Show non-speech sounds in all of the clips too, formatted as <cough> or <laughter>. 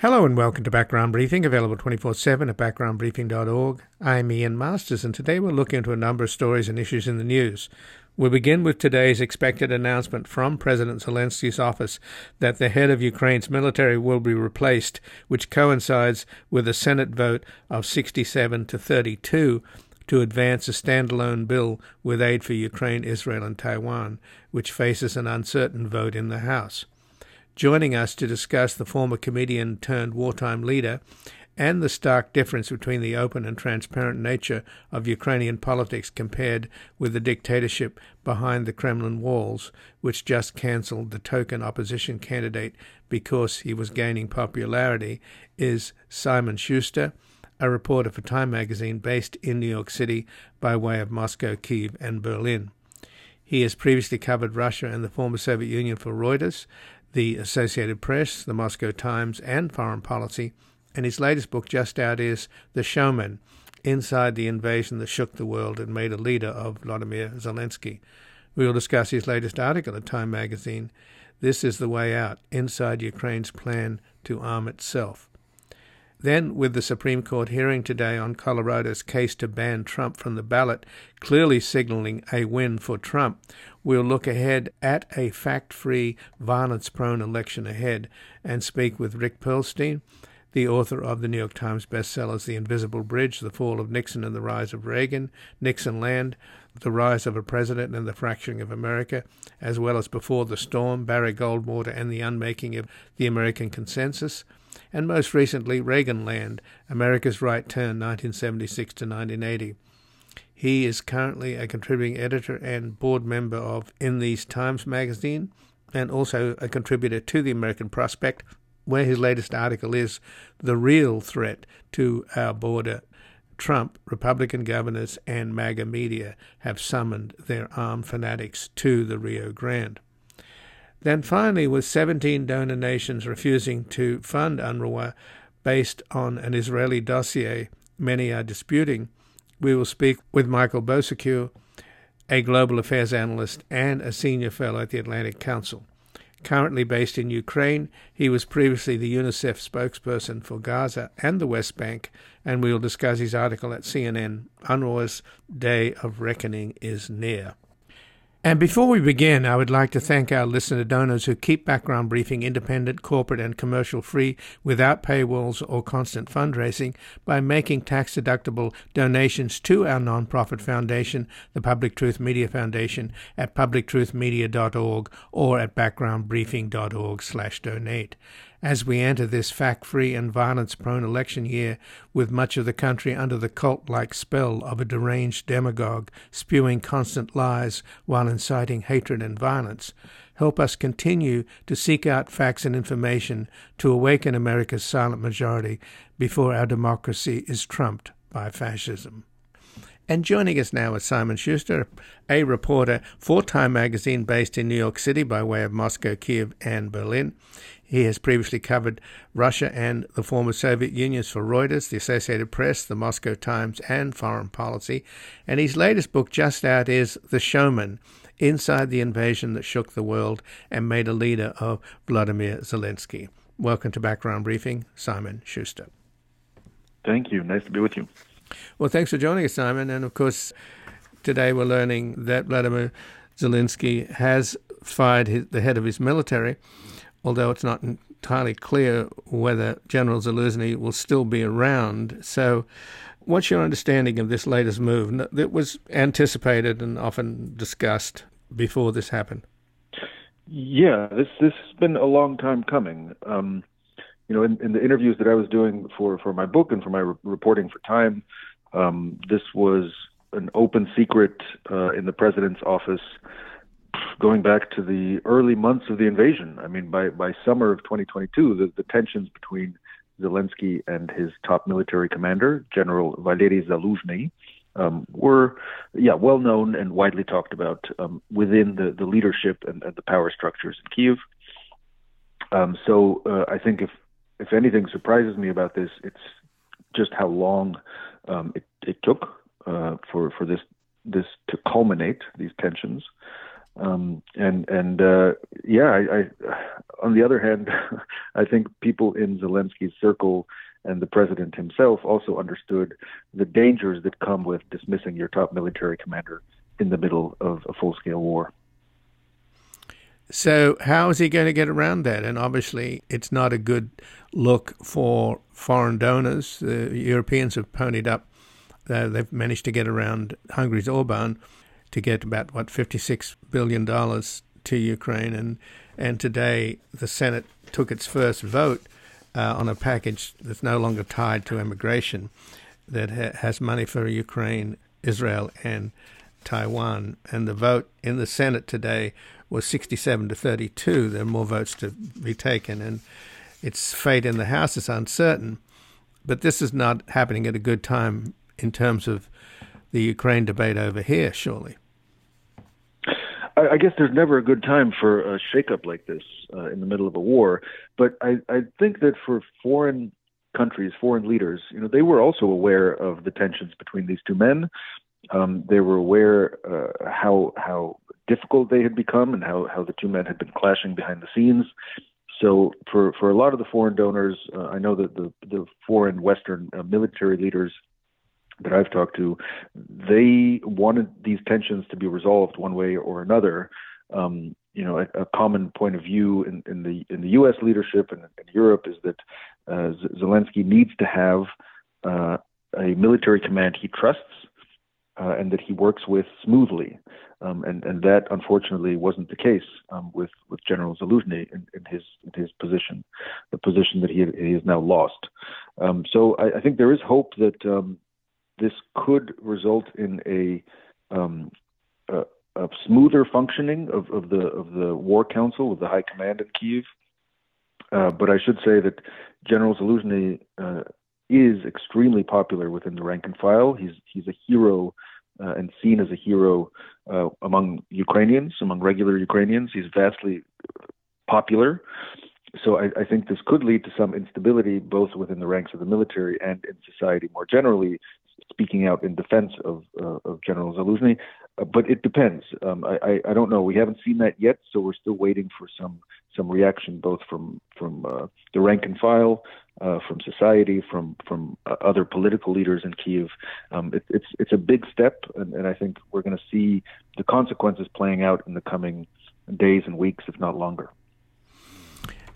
Hello and welcome to Background Briefing, available 24 7 at backgroundbriefing.org. I'm Ian Masters, and today we'll look into a number of stories and issues in the news. We'll begin with today's expected announcement from President Zelensky's office that the head of Ukraine's military will be replaced, which coincides with a Senate vote of 67 to 32 to advance a standalone bill with aid for Ukraine, Israel, and Taiwan, which faces an uncertain vote in the House. Joining us to discuss the former comedian turned wartime leader and the stark difference between the open and transparent nature of Ukrainian politics compared with the dictatorship behind the Kremlin walls, which just cancelled the token opposition candidate because he was gaining popularity, is Simon Shuster, a reporter for Time magazine based in New York City by way of Moscow, Kiev, and Berlin. He has previously covered Russia and the former Soviet Union for Reuters the Associated Press, the Moscow Times, and Foreign Policy, and his latest book just out is The Showman Inside the Invasion That Shook the World and Made a Leader of Vladimir Zelensky. We will discuss his latest article at Time magazine, This is the Way Out Inside Ukraine's Plan to Arm Itself. Then, with the Supreme Court hearing today on Colorado's case to ban Trump from the ballot, clearly signaling a win for Trump, we'll look ahead at a fact free, violence prone election ahead and speak with Rick Perlstein, the author of the New York Times bestsellers The Invisible Bridge, The Fall of Nixon and the Rise of Reagan, Nixonland, The Rise of a President and the Fracturing of America, as well as Before the Storm, Barry Goldwater and the Unmaking of the American Consensus and most recently Reaganland, America's Right Turn, 1976 to 1980. He is currently a contributing editor and board member of In These Times magazine, and also a contributor to the American Prospect, where his latest article is The Real Threat to Our Border. Trump, Republican governors, and MAGA media have summoned their armed fanatics to the Rio Grande. Then finally, with 17 donor nations refusing to fund UNRWA based on an Israeli dossier many are disputing, we will speak with Michael Bociurkiw, a global affairs analyst and a senior fellow at the Atlantic Council. Currently based in Ukraine, he was previously the UNICEF spokesperson for Gaza and the West Bank, and we will discuss his article at CNN UNRWA's Day of Reckoning is Near. And before we begin, I would like to thank our listener donors who keep Background Briefing independent, corporate, and commercial free without paywalls or constant fundraising by making tax deductible donations to our nonprofit foundation, the Public Truth Media Foundation, at publictruthmedia.org or at backgroundbriefing.org/donate as we enter this fact free and violence prone election year, with much of the country under the cult like spell of a deranged demagogue spewing constant lies while inciting hatred and violence. Help us continue to seek out facts and information to awaken America's silent majority before our democracy is trumped by fascism. And joining us now is Simon Shuster, a reporter for Time magazine based in New York City by way of Moscow, Kiev, and Berlin. He has previously covered Russia and the former Soviet Unions for Reuters, the Associated Press, the Moscow Times, and Foreign Policy. And his latest book, just out, is The Showman Inside the Invasion That Shook the World and Made a Leader of Vladimir Zelensky. Welcome to Background Briefing, Simon Shuster. Thank you. Nice to be with you. Well, thanks for joining us, Simon. And of course, today we're learning that Vladimir Zelensky has fired his, the head of his military although it's not entirely clear whether General Zaluzhny will still be around. So, what's your understanding of this latest move that was anticipated and often discussed before this happened? Yeah, this this has been a long time coming. Um, you know, in, in, the interviews that I was doing for for my book and for my re- reporting for Time, um, this was an open secret uh, in the president's office going back to the early months of the invasion. I mean, by by summer of 2022, the, the tensions between Zelensky and his top military commander, General Valery Zaluzhny, um, were, yeah, well known and widely talked about um, within the, the leadership and, and, the power structures in Kiev. Um, so uh, I think if if anything surprises me about this, it's just how long um, it, it took uh, for for this this to culminate these tensions. Um, and and uh, yeah, I, I, on the other hand, <laughs> I think people in Zelensky's circle and the president himself also understood the dangers that come with dismissing your top military commander in the middle of a full scale war. So, how is he going to get around that? And obviously, it's not a good look for foreign donors. The Europeans have ponied up, uh, they've managed to get around Hungary's Orban to get about, what, $56 billion to Ukraine. And, and today, the Senate took its first vote uh, on a package that's no longer tied to immigration that ha- has money for Ukraine, Israel, and Taiwan. And the vote in the Senate today was 67 to 32. There are more votes to be taken, and its fate in the House is uncertain. But this is not happening at a good time in terms of the Ukraine debate over here, surely. I, guess there's never a good time for a shakeup like this uh, in the middle of a war. But I, I think that for foreign countries, foreign leaders, you know, they were also aware of the tensions between these two men. Um, they were aware uh, how how difficult they had become and how, how the two men had been clashing behind the scenes. So for, for a lot of the foreign donors, uh, I know that the, the foreign Western uh, military leaders that I've talked to, they wanted these tensions to be resolved one way or another. Um, you know, a, a, common point of view in, in the in the U.S. leadership and in Europe is that uh, Zelensky needs to have uh, a military command he trusts uh, and that he works with smoothly. Um, and, and that unfortunately wasn't the case um, with, with General Zaluzhny in, in, his, in his position, the position that he, he has now lost. Um, so I, I, think there is hope that um, this could result in a, um, a, a, smoother functioning of, of, the, of the War Council, of the High Command in Kiev. Uh, but I should say that General Zaluzhny uh, is extremely popular within the rank and file. He's he's a hero uh, and seen as a hero uh, among Ukrainians, among regular Ukrainians. He's vastly popular. So I, I, think this could lead to some instability, both within the ranks of the military and in society more generally. Speaking out in defense of uh, of General uh, but it depends. Um, I, I, I don't know. We haven't seen that yet, so we're still waiting for some some reaction, both from from uh, the rank and file, uh, from society, from from uh, other political leaders in Kiev. Um, it, it's it's a big step, and, and I think we're going to see the consequences playing out in the coming days and weeks, if not longer.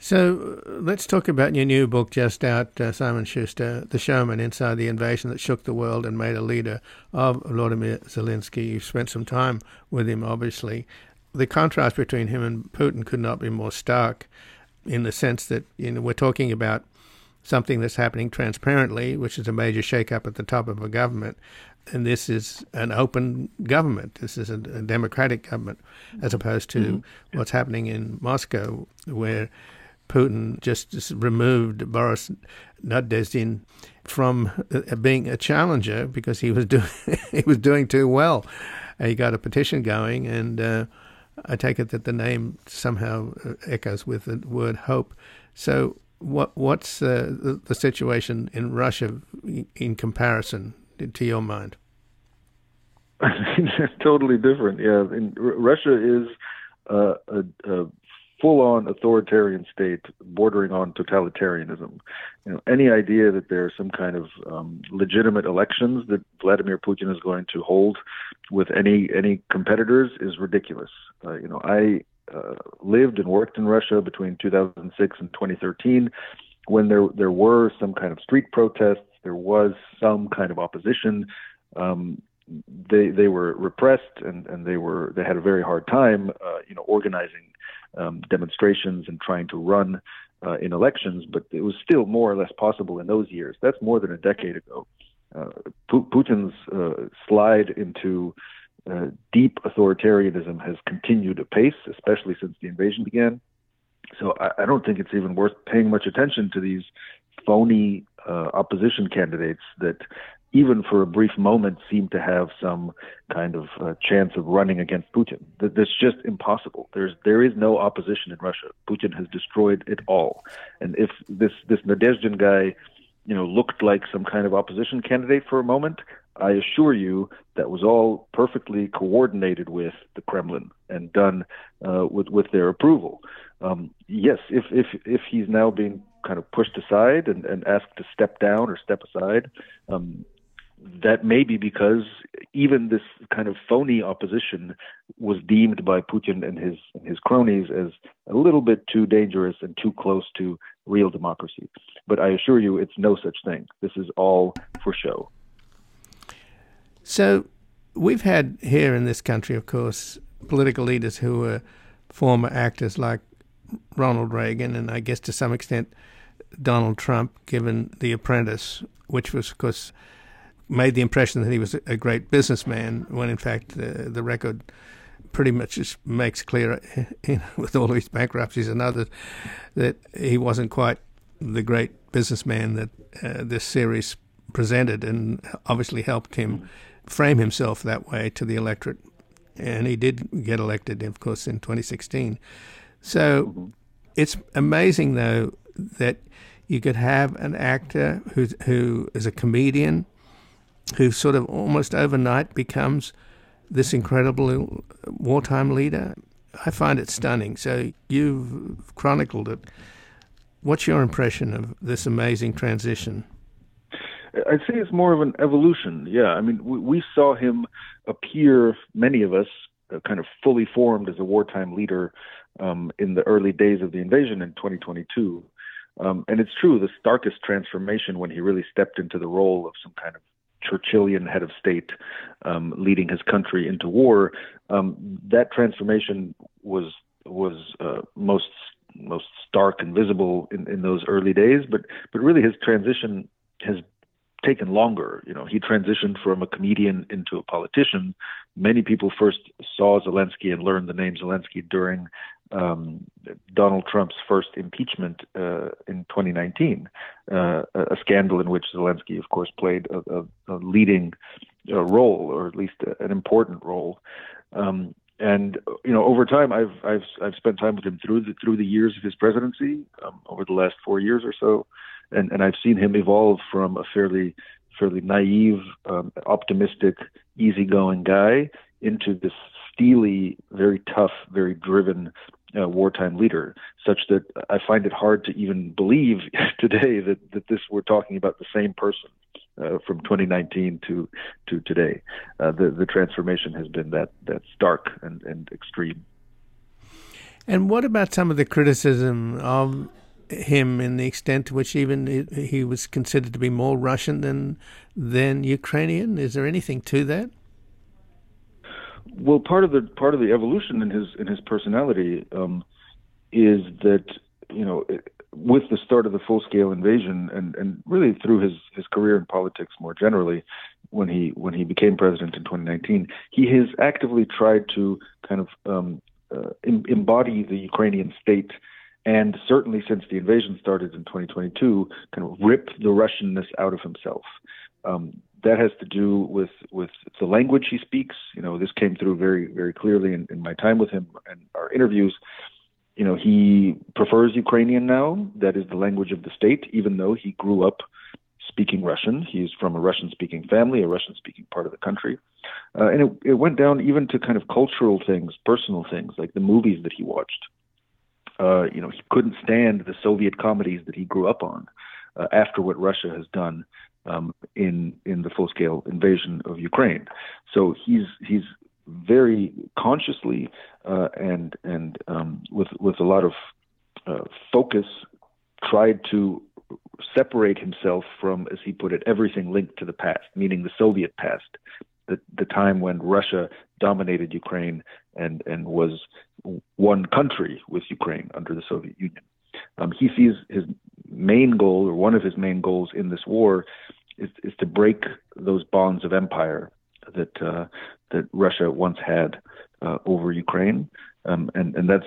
So uh, let's talk about your new book just out, uh, Simon Shuster, The Showman Inside the Invasion That Shook the World and Made a Leader of Vladimir Zelensky. You've spent some time with him, obviously. The contrast between him and Putin could not be more stark in the sense that you know, we're talking about something that's happening transparently, which is a major shakeup at the top of a government. And this is an open government. This is a, a democratic government, as opposed to mm-hmm. what's happening in Moscow, where Putin just, removed Boris Nadezhdin from uh, being a challenger because he was <laughs> doing he was doing too well. He got a petition going, and uh, I take it that the name somehow uh, echoes with the word hope. So what what's uh, the, the, situation in Russia in comparison to your mind? <laughs> totally different. Yeah, in, Russia is uh, a, a full-on authoritarian state bordering on totalitarianism. You know, any idea that there are some kind of um, legitimate elections that Vladimir Putin is going to hold with any any competitors is ridiculous. Uh, you know, I uh, lived and worked in Russia between 2006 and 2013, when there there were some kind of street protests, there was some kind of opposition. Um, they they were repressed and, and they were they had a very hard time, uh, you know, organizing um, demonstrations and trying to run uh, in elections. But it was still more or less possible in those years. That's more than a decade ago. Uh, Putin's uh, slide into uh, deep authoritarianism has continued apace, especially since the invasion began. So I, I, don't think it's even worth paying much attention to these phony uh, opposition candidates that, even for a brief moment, seem to have some kind of uh, chance of running against Putin. That, that's just impossible. There's there is no opposition in Russia. Putin has destroyed it all. And if this this Nadezhdin guy, you know, looked like some kind of opposition candidate for a moment, I assure you that was all perfectly coordinated with the Kremlin and done uh, with with their approval. Um, yes, if if if he's now being kind of pushed aside and, and asked to step down or step aside, um, that may be because even this kind of phony opposition was deemed by Putin and his and his cronies as a little bit too dangerous and too close to real democracy. But I assure you, it's no such thing. This is all for show. So, we've had here in this country, of course, political leaders who were former actors like Ronald Reagan and I guess to some extent Donald Trump, given The Apprentice, which was, of course, made the impression that he was a great businessman, when in fact the, the record pretty much just makes clear, <laughs> you know, with all his bankruptcies and others, that he wasn't quite the great businessman that uh, this series presented, and obviously helped him frame himself that way to the electorate. And he did get elected, of course, in 2016. So it's amazing, though, that you could have an actor who who is a comedian who sort of almost overnight becomes this incredible wartime leader. I find it stunning. So you've chronicled it. What's your impression of this amazing transition? I'd say it's more of an evolution. Yeah, I mean, we, we saw him appear, many of us, uh, kind of fully formed as a wartime leader um, in the early days of the invasion in 2022. Um, and it's true, the starkest transformation when he really stepped into the role of some kind of Churchillian head of state um, leading his country into war. Um, that transformation was was uh, most most stark and visible in, in those early days, but but really his transition has taken longer. You know, he transitioned from a comedian into a politician. Many people first saw Zelensky and learned the name Zelensky during um, Donald Trump's first impeachment uh, in 2019, uh, a scandal in which Zelensky, of course, played a, a, a leading uh, role, or at least an important role. Um, and you know, over time, I've I've I've spent time with him through the through the years of his presidency, um, over the last four years or so, and and I've seen him evolve from a fairly fairly naive, um, optimistic, easygoing guy into this steely, very tough, very driven uh, wartime leader, such that I find it hard to even believe <laughs> today that, that this we're talking about the same person uh, from 2019 to to today. Uh, the the transformation has been that that stark and, and extreme. And what about some of the criticism of him in the extent to which even he was considered to be more Russian than than Ukrainian? Is there anything to that? Well, part of the part of the evolution in his in his personality um, is that you know with the start of the full scale invasion and and really through his his career in politics more generally when he when he became president in 2019 he has actively tried to kind of um, uh, embody the Ukrainian state and certainly since the invasion started in 2022 kind of rip the Russianness out of himself. Um, that has to do with with the language he speaks. You know, this came through very very clearly in, in my time with him and our interviews. You know, he prefers Ukrainian now. That is the language of the state, even though he grew up speaking Russian. He's from a Russian speaking family, a Russian speaking part of the country. Uh, and it, it went down even to kind of cultural things, personal things, like the movies that he watched. Uh, you know, he couldn't stand the Soviet comedies that he grew up on uh, after what Russia has done um, in in the full scale invasion of Ukraine. So he's he's very consciously uh, and and um, with with a lot of uh, focus tried to separate himself from, as he put it, everything linked to the past, meaning the Soviet past, the the time when Russia dominated Ukraine and and was one country with Ukraine under the Soviet Union. Um, he sees his main goal, or one of his main goals in this war, is, is to break those bonds of empire that uh, that Russia once had uh, over Ukraine, um, and and that's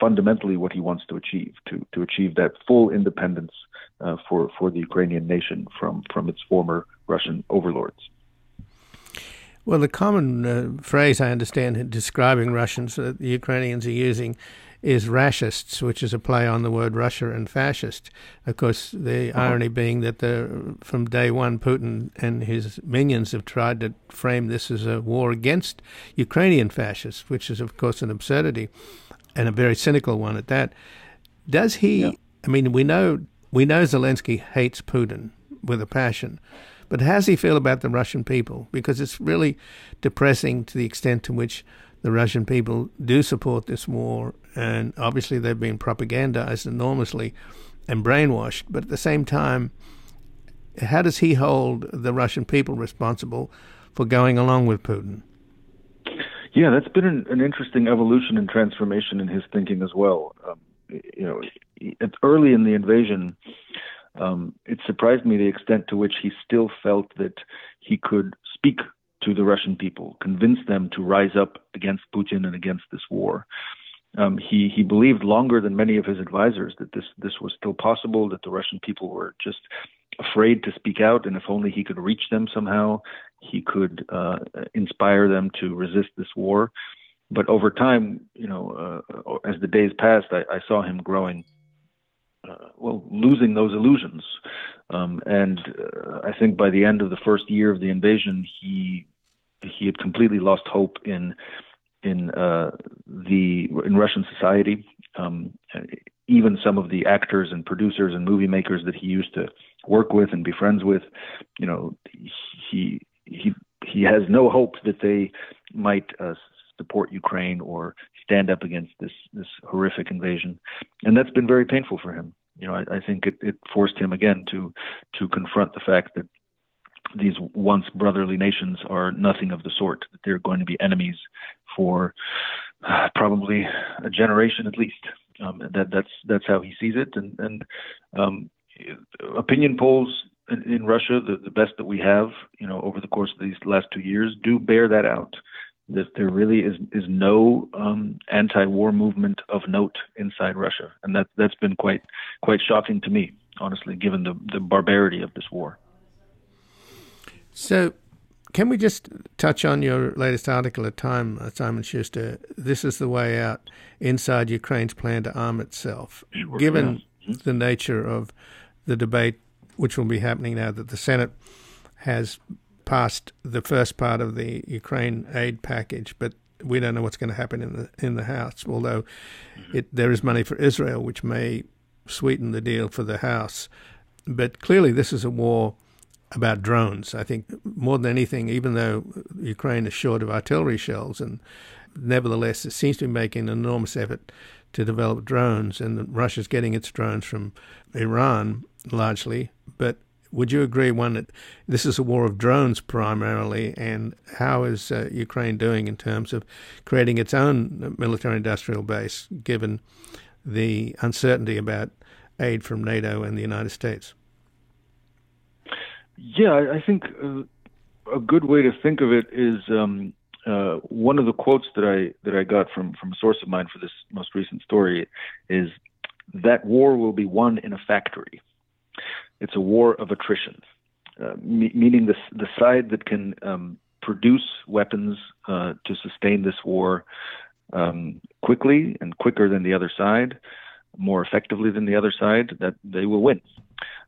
fundamentally what he wants to achieve to to achieve that full independence uh, for for the Ukrainian nation from from its former Russian overlords. Well, the common uh, phrase I understand describing Russians that the Ukrainians are using is Rashists, which is a play on the word Russia and fascist. Of course, the uh-huh. irony being that the, from day one, Putin and his minions have tried to frame this as a war against Ukrainian fascists, which is, of course, an absurdity and a very cynical one at that. Does he? Yeah. I mean, we know we know Zelensky hates Putin with a passion, but how does he feel about the Russian people? Because it's really depressing to the extent to which the Russian people do support this war, and obviously they've been propagandized enormously and brainwashed. But at the same time, how does he hold the Russian people responsible for going along with Putin? Yeah, that's been an, an interesting evolution and transformation in his thinking as well. Um, you know, early in the invasion, um, it surprised me the extent to which he still felt that he could speak to the Russian people, convince them to rise up against Putin and against this war. Um, he he believed longer than many of his advisors that this this was still possible, that the Russian people were just afraid to speak out, and if only he could reach them somehow, he could uh, inspire them to resist this war. But over time, you know, uh, as the days passed, I, I saw him growing, uh, well, losing those illusions. Um, and uh, I think by the end of the first year of the invasion, he he had completely lost hope in in uh, the in Russian society. Um, even some of the actors and producers and movie makers that he used to work with and be friends with, you know, he he he has no hope that they might uh, support Ukraine or stand up against this this horrific invasion, and that's been very painful for him. You know, I, I think it, it forced him again to to confront the fact that these once brotherly nations are nothing of the sort. That they're going to be enemies for <sighs> probably a generation at least. Um, that that's that's how he sees it, and and um, opinion polls in, in Russia, the, the best that we have, you know, over the course of these last two years, do bear that out. That there really is is no um, anti-war movement of note inside Russia, and that that's been quite quite shocking to me, honestly, given the the barbarity of this war. So, can we just touch on your latest article at Time, uh, Simon Shuster? This is the way out inside Ukraine's plan to arm itself. Sure, Given yeah. the nature of the debate, which will be happening now that the Senate has passed the first part of the Ukraine aid package, but we don't know what's going to happen in the in the House. Although mm-hmm. it, there is money for Israel, which may sweeten the deal for the House, but clearly this is a war about drones. I think more than anything, even though Ukraine is short of artillery shells, and nevertheless it seems to be making an enormous effort to develop drones, and Russia's getting its drones from Iran largely. But would you agree, one, that this is a war of drones primarily, and how is uh, Ukraine doing in terms of creating its own military industrial base, given the uncertainty about aid from NATO and the United States? Yeah, I think uh, a good way to think of it is um, uh, one of the quotes that I that I got from from a source of mine for this most recent story is that war will be won in a factory. It's a war of attrition, uh, me- meaning the the side that can um, produce weapons uh, to sustain this war um, quickly and quicker than the other side, more effectively than the other side, that they will win.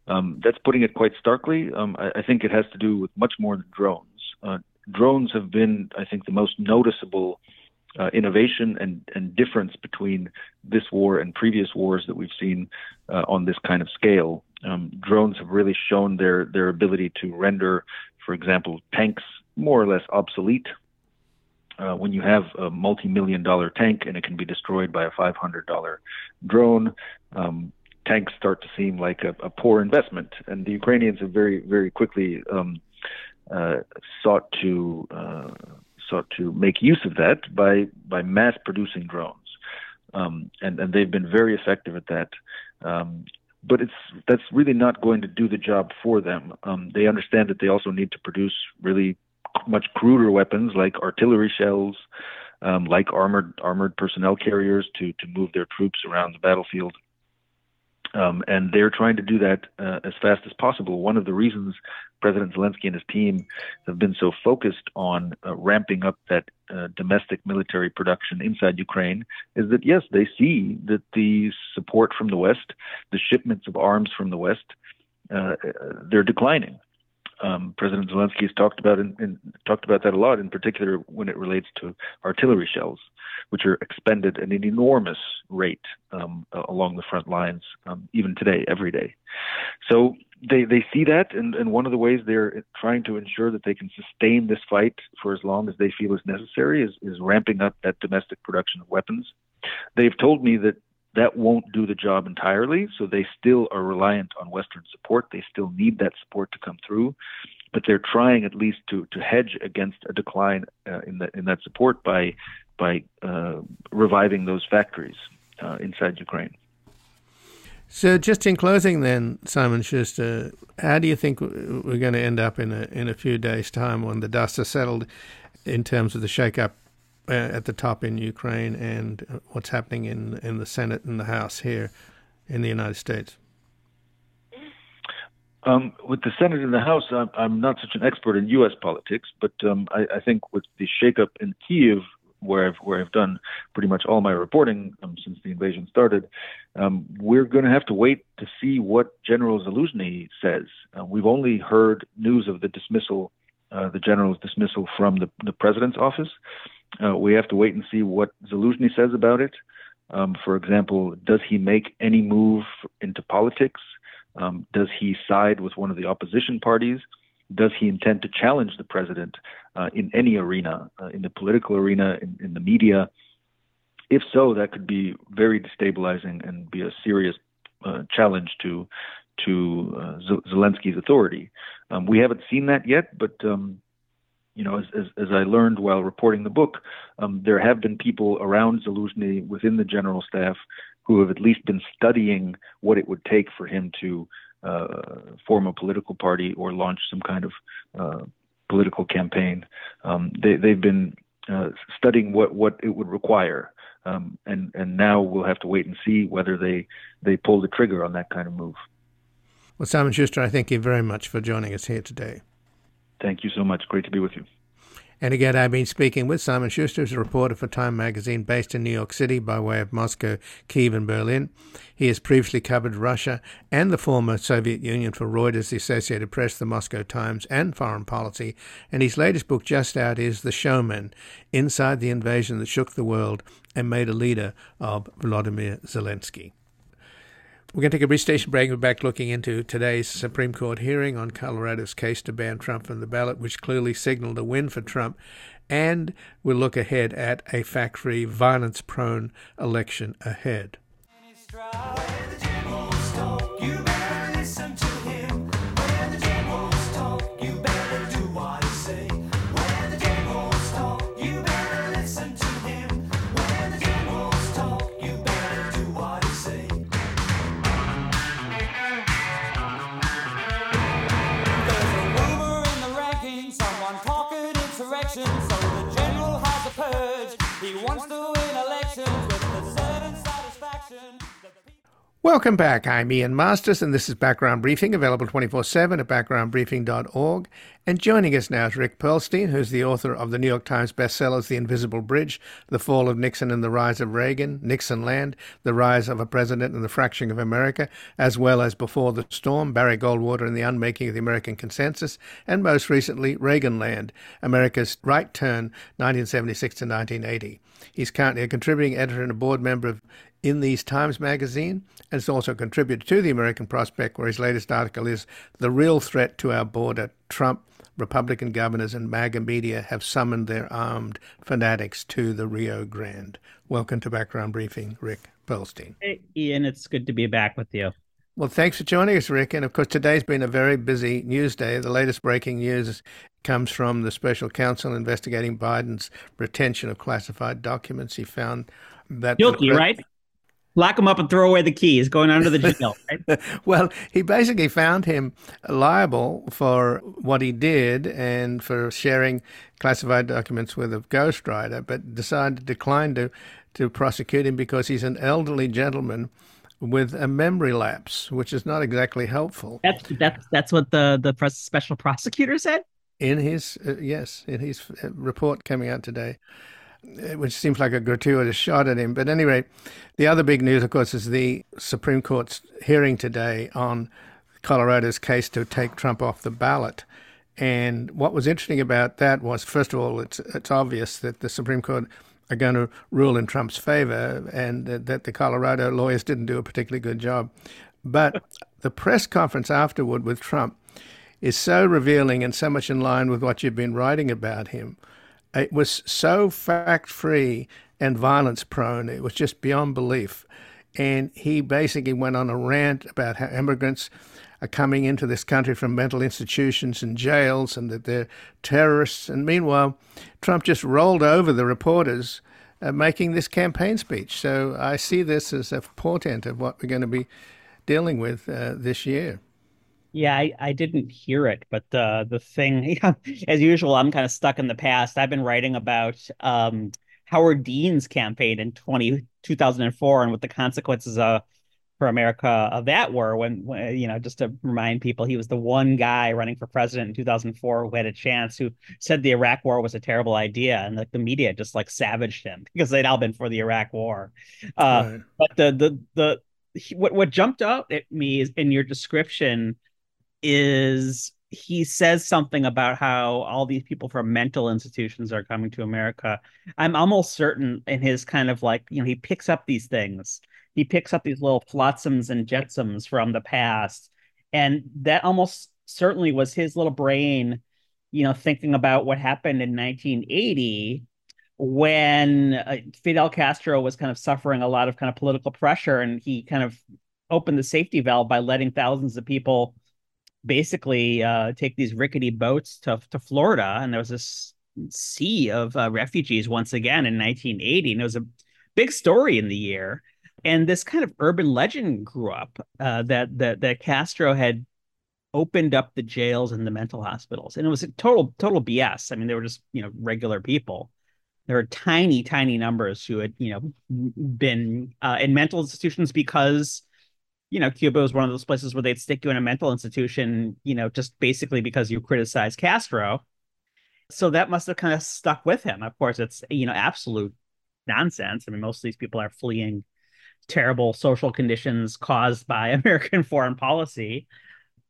Um, that's putting it quite starkly. Um, I, I, think it has to do with much more than drones. Uh, drones have been, I think, the most noticeable uh, innovation and, and, difference between this war and previous wars that we've seen uh, on this kind of scale. Um, drones have really shown their their ability to render, for example, tanks more or less obsolete. Uh, when you have a multi-million dollar tank and it can be destroyed by a $500 drone, um, tanks start to seem like a, a, poor investment. And the Ukrainians have very, very quickly um, uh, sought to uh, sought to make use of that by by mass producing drones, um, and and they've been very effective at that. Um, but it's that's really not going to do the job for them. Um, they understand that they also need to produce really much cruder weapons like artillery shells, um, like armored armored personnel carriers to to move their troops around the battlefield Um, and they're trying to do that uh, as fast as possible. One of the reasons President Zelensky and his team have been so focused on uh, ramping up that uh, domestic military production inside Ukraine is that, yes, they see that the support from the West, the shipments of arms from the West, uh, they're declining. Um, President Zelensky has talked about talked about that a lot, in particular when it relates to artillery shells, which are expended at an enormous rate um, along the front lines, um, even today, every day. So they they see that, and, and one of the ways they're trying to ensure that they can sustain this fight for as long as they feel is necessary is, is ramping up that domestic production of weapons. They've told me that that won't do the job entirely, so they still are reliant on Western support. They still need that support to come through, but they're trying at least to to hedge against a decline uh, in that in that support by by uh, reviving those factories uh, inside Ukraine. So, just in closing, then, Simon Shuster, how do you think we're going to end up in a in a few days' time when the dust has settled in terms of the shake-up at the top in Ukraine and what's happening in in the Senate and the House here in the United States? Um, with the Senate and the House, I'm, I'm, not such an expert in U.S. politics, but um, I, I, think with the shakeup in Kiev where I've where I've done pretty much all my reporting um, since the invasion started, um, we're going to have to wait to see what General Zaluzhny says. Uh, we've only heard news of the dismissal, uh, the general's dismissal from the, the president's office. Uh, we have to wait and see what Zaluzhny says about it. Um, for example, does he make any move into politics? Um, does he side with one of the opposition parties? does he intend to challenge the president uh, in any arena, uh, in the political arena, in, in, the media? If so, that could be very destabilizing and be a serious uh, challenge to to uh, Zelensky's authority. Um, we haven't seen that yet, but um, you know, as, as, as, I learned while reporting the book, um, there have been people around Zelensky within the general staff who have at least been studying what it would take for him to uh, form a political party or launch some kind of uh, political campaign. Um, they, they've been uh, studying what, what it would require. Um, and, and now we'll have to wait and see whether they, they pull the trigger on that kind of move. Well, Simon Shuster, I thank you very much for joining us here today. Thank you so much. Great to be with you. And again, I've been speaking with Simon Shuster, who's a reporter for Time magazine based in New York City by way of Moscow, Kiev, and Berlin. He has previously covered Russia and the former Soviet Union for Reuters, the Associated Press, the Moscow Times, and Foreign Policy. And his latest book, just out, is The Showman Inside the Invasion That Shook the World and Made a Leader of Vladimir Zelensky. We're going to take a brief station break. We're back looking into today's Supreme Court hearing on Colorado's case to ban Trump from the ballot, which clearly signaled a win for Trump. And we'll look ahead at a fact free, violence prone election ahead. Welcome back. I'm Ian Masters, and this is Background Briefing, available 24 7 at backgroundbriefing.org. And joining us now is Rick Perlstein, who's the author of the New York Times bestsellers The Invisible Bridge, The Fall of Nixon and the Rise of Reagan, Nixonland, The Rise of a President and the Fracturing of America, as well as Before the Storm, Barry Goldwater and the Unmaking of the American Consensus, and most recently, Reaganland, America's Right Turn, 1976 to 1980. He's currently a contributing editor and a board member of in these Times magazine, and has also contributed to the American Prospect, where his latest article is The Real Threat to Our Border Trump, Republican governors, and MAGA media have summoned their armed fanatics to the Rio Grande. Welcome to Background Briefing, Rick Perlstein. Hey, Ian, it's good to be back with you. Well, thanks for joining us, Rick. And of course, today's been a very busy news day. The latest breaking news comes from the special counsel investigating Biden's retention of classified documents. He found that guilty, right? Lock him up and throw away the keys going under the <laughs> jail right? well he basically found him liable for what he did and for sharing classified documents with a ghostwriter but decided to decline to to prosecute him because he's an elderly gentleman with a memory lapse, which is not exactly helpful. That's that's that's what the the press, special prosecutor said in his uh, yes in his uh, report coming out today, which seems like a gratuitous shot at him. But anyway, the other big news, of course, is the Supreme Court's hearing today on Colorado's case to take Trump off the ballot. And what was interesting about that was, first of all, it's it's obvious that the Supreme Court are going to rule in Trump's favor, and that the Colorado lawyers didn't do a particularly good job. But <laughs> the press conference afterward with Trump is so revealing and so much in line with what you've been writing about him. It was so fact free and violence prone. It was just beyond belief. And he basically went on a rant about how immigrants are coming into this country from mental institutions and jails and that they're terrorists. And meanwhile, Trump just rolled over the reporters uh, making this campaign speech. So I see this as a portent of what we're going to be dealing with uh, this year. Yeah, I, I didn't hear it, but the the thing, <laughs> as usual, I'm kind of stuck in the past. I've been writing about um, Howard Dean's campaign in 20, 2004 and what the consequences of for America of that were when, when, you know just to remind people he was the one guy running for president in 2004 who had a chance who said the Iraq war was a terrible idea and like the media just like savaged him <laughs> because they'd all been for the Iraq war uh, right. but the the the what what jumped out at me is in your description is he says something about how all these people from mental institutions are coming to America. I'm almost certain in his kind of like, you know, he picks up these things he picks up these little flotsams and jetsams from the past and that almost certainly was his little brain you know thinking about what happened in 1980 when uh, Fidel Castro was kind of suffering a lot of kind of political pressure and he kind of opened the safety valve by letting thousands of people basically uh, take these rickety boats to, to Florida and there was this sea of uh, refugees once again in 1980 and it was a big story in the year and this kind of urban legend grew up uh, that that that Castro had opened up the jails and the mental hospitals, and it was a total total BS. I mean, they were just you know regular people. There were tiny tiny numbers who had you know been uh, in mental institutions because you know Cuba was one of those places where they'd stick you in a mental institution, you know, just basically because you criticize Castro. So that must have kind of stuck with him. Of course, it's you know absolute nonsense. I mean, most of these people are fleeing terrible social conditions caused by <laughs> American foreign policy.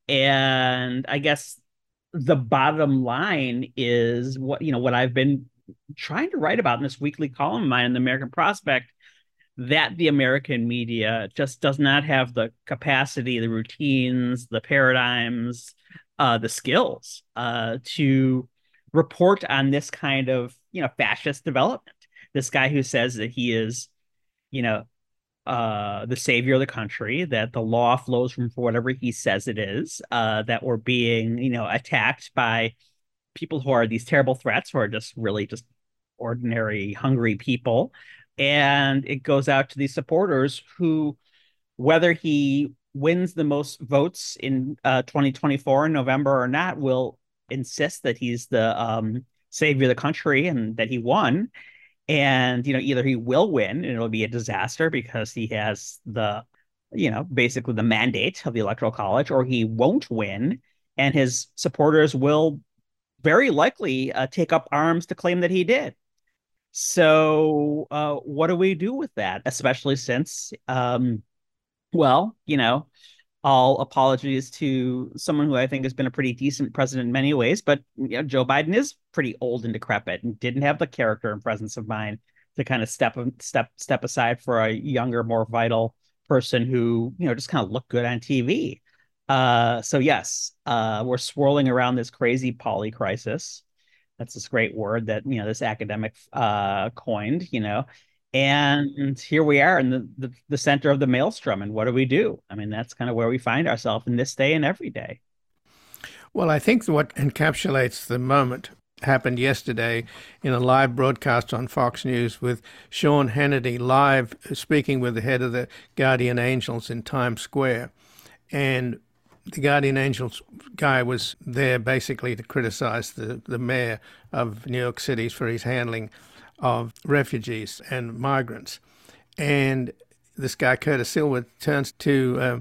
And I guess the bottom line is what you know what I've been trying to write about in this weekly column of mine in the American Prospect that the American media just does not have the capacity, the routines, the paradigms, uh, the skills uh, to report on this kind of you know fascist development. This guy who says that he is, you know, uh, the savior of the country, that the law flows from whatever he says it is, uh, that we're being, you know, attacked by people who are these terrible threats, who are just really just ordinary, hungry people. And it goes out to these supporters who, whether he wins the most votes in uh, 2024 in November or not, will insist that he's the um, savior of the country and that he won. And you know either he will win and it'll be a disaster because he has the you know basically the mandate of the electoral college or he won't win and his supporters will very likely uh, take up arms to claim that he did so uh, what do we do with that especially since um, well you know all apologies to someone who I think has been a pretty decent president in many ways, but you know, Joe Biden is pretty old and decrepit and didn't have the character and presence of mind to kind of step step step aside for a younger, more vital person who you know just kind of looked good on TV. Uh, so yes, uh, we're swirling around this crazy poly crisis. That's this great word that you know this academic uh, coined. You know, and here we are in the, the, the center of the maelstrom and what do we do i mean that's kind of where we find ourselves in this day and every day well i think what encapsulates the moment happened yesterday in a live broadcast on fox news with sean hannity live speaking with the head of the guardian angels in times square and the Guardian Angels guy was there basically to criticize the, the mayor of New York City for his handling of refugees and migrants. And this guy Curtis Sliwa, turns to uh,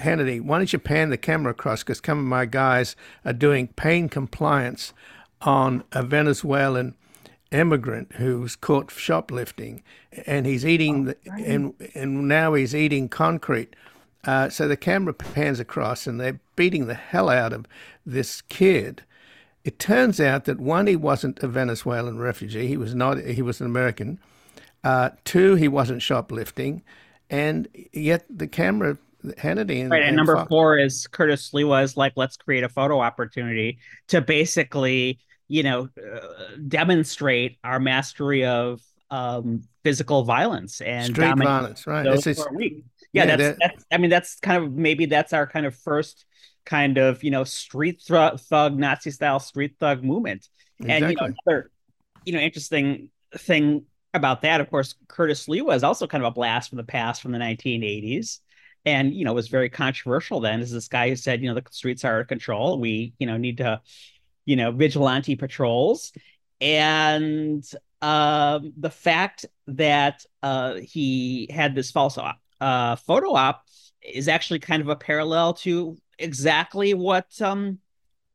Hannity, why don't you pan the camera across? Because some of my guys are doing pain compliance on a Venezuelan immigrant who's caught shoplifting, and he's eating, the, and and now he's eating concrete. Uh, so the camera pans across, and they're beating the hell out of this kid. It turns out that one, he wasn't a Venezuelan refugee; he was not. He was an American. Uh, two, he wasn't shoplifting, and yet the camera Hannity. And, right, and, and number Fox. four is Curtis Sliwa is like, let's create a photo opportunity to basically, you know, uh, demonstrate our mastery of um, physical violence and street violence. Right. Those is, weak. Yeah, yeah that's, that, that's. I mean, that's kind of maybe that's our kind of first kind of you know street th- thug Nazi style street thug movement. Exactly. And you know, another you know interesting thing about that, of course, Curtis Sliwa was also kind of a blast from the past from the 1980s and you know was very controversial then is this guy who said you know the streets are out of control we you know need to you know vigilante patrols and um, the fact that uh, he had this false uh, photo op is actually kind of a parallel to exactly what um,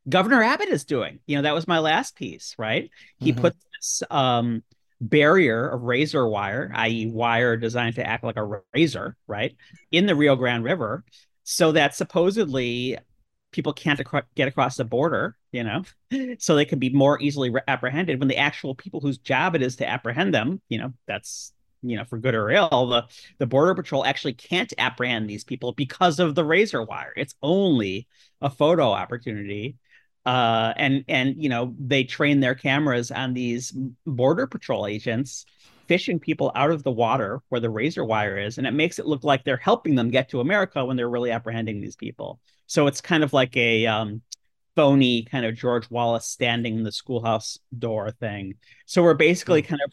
Governor Abbott is doing. You know, that was my last piece, right? He mm-hmm. put this um, barrier of razor wire, i.e., wire designed to act like a razor, right, in the Rio Grande River, so that supposedly people can't ac- get across the border, you know, <laughs> so they can be more easily re- apprehended when the actual people whose job it is to apprehend them, you know, that's you know for good or ill the the border patrol actually can't apprehend these people because of the razor wire. It's only a photo opportunity uh, and and you know they train their cameras on these border patrol agents fishing people out of the water where the razor wire is and it makes it look like they're helping them get to america when they're really apprehending these people. So it's kind of like a um, phony kind of george wallace standing in the schoolhouse door thing. So we're basically hmm. kind of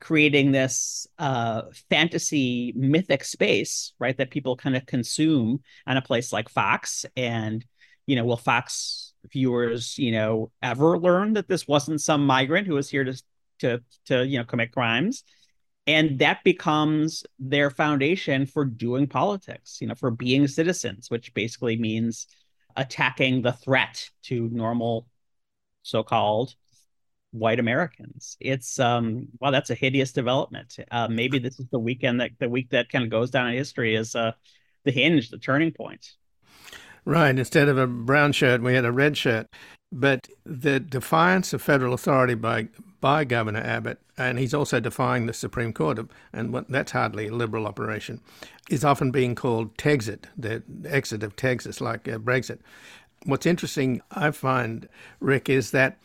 creating this uh, fantasy mythic space right that people kind of consume on a place like fox. And you know will fox viewers, you know, ever learn that this wasn't some migrant who was here to to to you know commit crimes, and that becomes their foundation for doing politics, you know, for being citizens, which basically means attacking the threat to normal so-called white Americans. It's um well, that's a hideous development. Uh, maybe this is the weekend that the week that kind of goes down in history is uh, the hinge, the turning point. Right. Instead of a brown shirt, we had a red shirt. But the defiance of federal authority by by Governor Abbott, and he's also defying the Supreme Court, and that's hardly a liberal operation, is often being called Texit, the exit of Texas, like uh, Brexit. What's interesting, I find, Rick, is that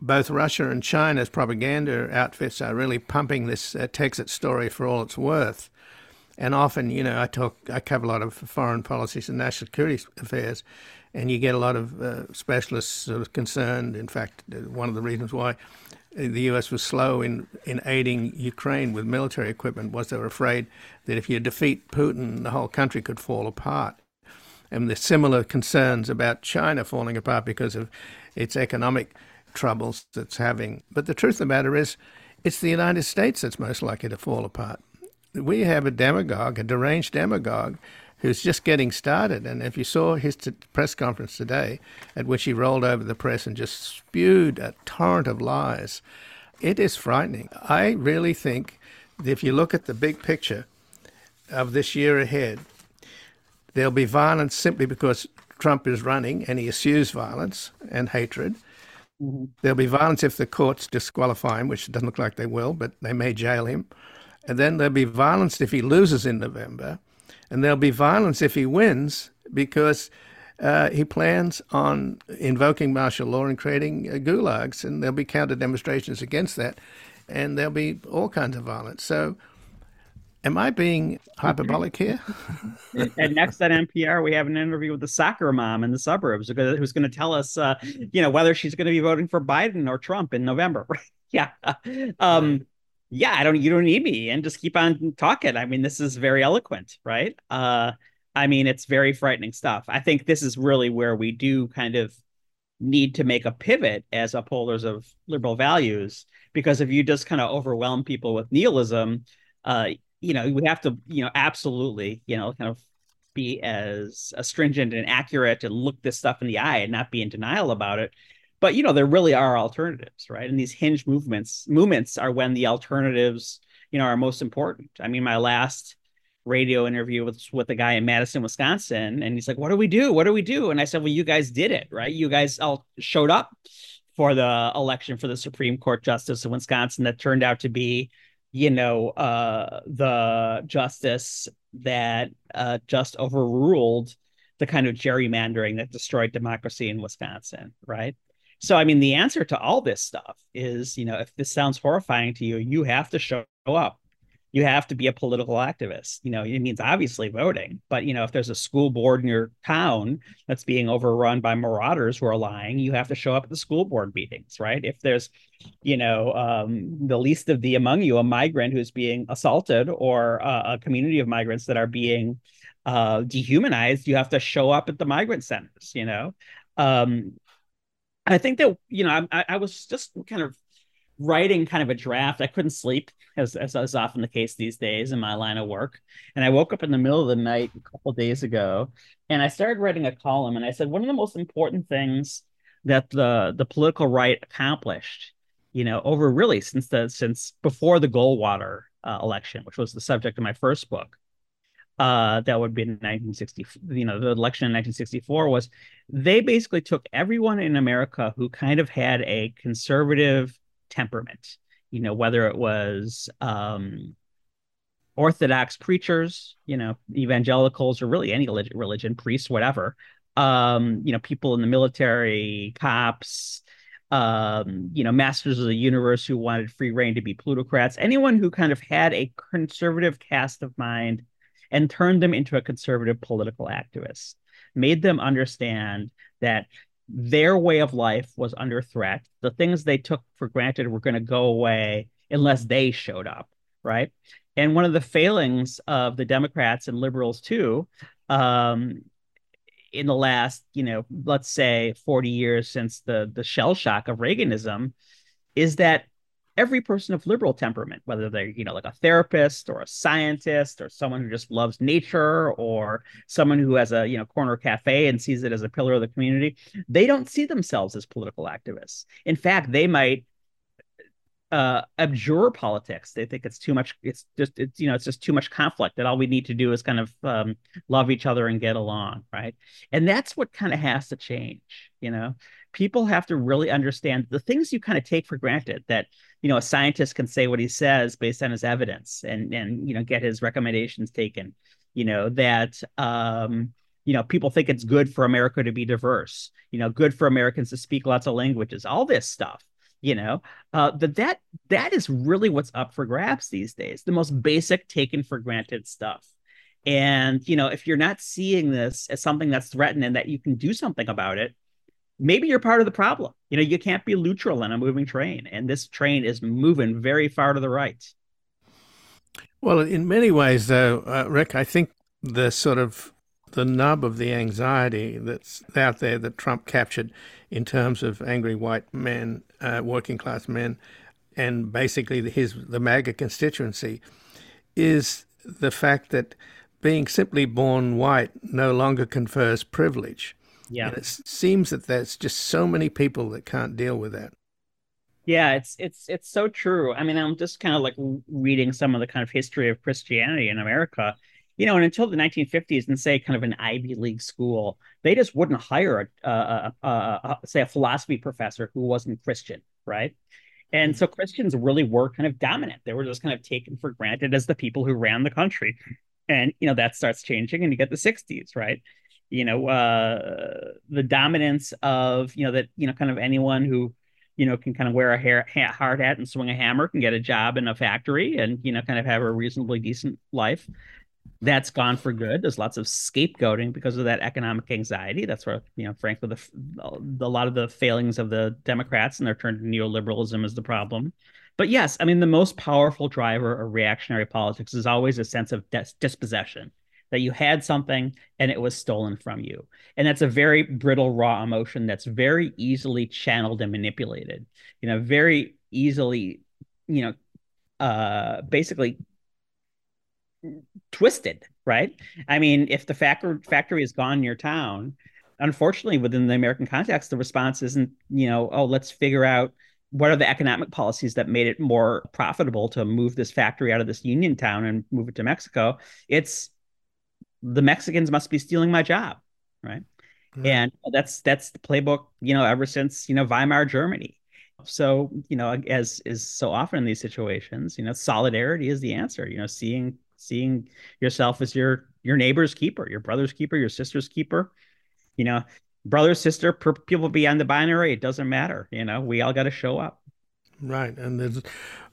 both Russia and China's propaganda outfits are really pumping this uh, Texit story for all it's worth. And often, you know, I talk, I cover a lot of foreign policies and national security affairs, and you get a lot of uh, specialists sort of concerned. In fact, uh, one of the reasons why the U.S. was slow in, in aiding Ukraine with military equipment was they were afraid that if you defeat Putin, the whole country could fall apart. And there's similar concerns about China falling apart because of its economic troubles that's having. But the truth of the matter is, it's the United States that's most likely to fall apart we have a demagogue, a deranged demagogue, who's just getting started. And if you saw his t- press conference today, at which he rolled over the press and just spewed a torrent of lies, it is frightening. I really think if you look at the big picture of this year ahead, there'll be violence simply because Trump is running and he eschews violence and hatred. Mm-hmm. There'll be violence if the courts disqualify him, which doesn't look like they will, but they may jail him. And then there'll be violence if he loses in November. And there'll be violence if he wins because uh, he plans on invoking martial law and creating uh, gulags. And there'll be counter demonstrations against that. And there'll be all kinds of violence. So, am I being hyperbolic here? <laughs> and next at NPR, we have an interview with the soccer mom in the suburbs who's going to tell us, uh, you know, whether she's going to be voting for Biden or Trump in November. <laughs> yeah. Um, yeah, I don't you don't need me and just keep on talking. I mean, this is very eloquent, right? Uh I mean, it's very frightening stuff. I think this is really where we do kind of need to make a pivot as upholders of liberal values because if you just kind of overwhelm people with nihilism, uh you know, we have to, you know, absolutely, you know, kind of be as astringent and accurate and look this stuff in the eye and not be in denial about it. But you know, there really are alternatives, right? And these hinge movements movements are when the alternatives, you know, are most important. I mean, my last radio interview with with a guy in Madison, Wisconsin, and he's like, "What do we do? What do we do?" And I said, "Well, you guys did it, right? You guys all showed up for the election for the Supreme Court justice in Wisconsin that turned out to be, you know, uh, the justice that uh, just overruled the kind of gerrymandering that destroyed democracy in Wisconsin, right? So, I mean, the answer to all this stuff is, you know, if this sounds horrifying to you, you have to show up you have to be a political activist. You know, it means obviously voting, but you know, if there's a school board in your town that's being overrun by marauders who are lying, you have to show up at the school board meetings, right? If there's, you know, um, the least of the among you, a migrant who's being assaulted or uh, a community of migrants that are being uh, dehumanized, you have to show up at the migrant centers. You know, um, I think that you know, I, I was just kind of writing kind of a draft. I couldn't sleep, as, as is often the case these days in my line of work. And I woke up in the middle of the night a couple days ago, and I started writing a column. And I said one of the most important things that the the political right accomplished, you know, over really since the since before the Goldwater uh, election, which was the subject of my first book. Uh, that would be in 1960, you know, the election in 1964 was they basically took everyone in America who kind of had a conservative temperament. You know, whether it was um, Orthodox preachers, you know, evangelicals, or really any religion, priests, whatever. Um, you know, people in the military, cops, um, you know, masters of the universe who wanted free reign to be plutocrats, anyone who kind of had a conservative cast of mind and turned them into a conservative political activist, made them understand that their way of life was under threat. The things they took for granted were going to go away unless they showed up, right? And one of the failings of the Democrats and liberals too, um, in the last, you know, let's say 40 years since the the shell shock of Reaganism, is that every person of liberal temperament, whether they're, you know, like a therapist or a scientist or someone who just loves nature or someone who has a, you know, corner cafe and sees it as a pillar of the community, they don't see themselves as political activists. In fact, they might uh, abjure politics. They think it's too much. It's just it's you know it's just too much conflict. That all we need to do is kind of um, love each other and get along, right? And that's what kind of has to change. You know, people have to really understand the things you kind of take for granted that you know a scientist can say what he says based on his evidence and and you know get his recommendations taken. You know that um you know people think it's good for america to be diverse you know good for americans to speak lots of languages all this stuff you know? Uh that that that is really what's up for grabs these days the most basic taken for granted stuff. And you know if you're not seeing this as something that's threatened and that you can do something about it maybe you're part of the problem. You know, you can't be neutral in a moving train, and this train is moving very far to the right. Well, in many ways, though, uh, Rick, I think the sort of the nub of the anxiety that's out there that Trump captured in terms of angry white men, uh, working class men, and basically his the MAGA constituency, is the fact that being simply born white no longer confers privilege. Yeah. And it seems that there's just so many people that can't deal with that. Yeah, it's it's it's so true. I mean, I'm just kind of like reading some of the kind of history of Christianity in America. You know, and until the 1950s, and say kind of an Ivy League school, they just wouldn't hire a, a, a, a say a philosophy professor who wasn't Christian, right? And mm-hmm. so Christians really were kind of dominant. They were just kind of taken for granted as the people who ran the country. And you know that starts changing, and you get the 60s, right? You know uh, the dominance of you know that you know kind of anyone who you know can kind of wear a hair, hard hat and swing a hammer can get a job in a factory and you know kind of have a reasonably decent life. That's gone for good. There's lots of scapegoating because of that economic anxiety. That's where you know frankly the, the a lot of the failings of the democrats and their turn to neoliberalism is the problem. But yes i mean the most powerful driver of reactionary politics is always a sense of dis- dispossession that you had something and it was stolen from you. And that's a very brittle, raw emotion that's very easily channeled and manipulated, you know, very easily, you know, uh, basically twisted, right? I mean, if the factory factory is gone in your town, unfortunately, within the American context, the response isn't, you know, oh, let's figure out what are the economic policies that made it more profitable to move this factory out of this union town and move it to Mexico. It's the Mexicans must be stealing my job, right? Mm-hmm. And that's that's the playbook, you know, ever since you know Weimar Germany. So you know, as is so often in these situations, you know, solidarity is the answer. You know, seeing seeing yourself as your your neighbor's keeper, your brother's keeper, your sister's keeper. You know, brother, sister, people beyond the binary, it doesn't matter. You know, we all got to show up. Right, and there's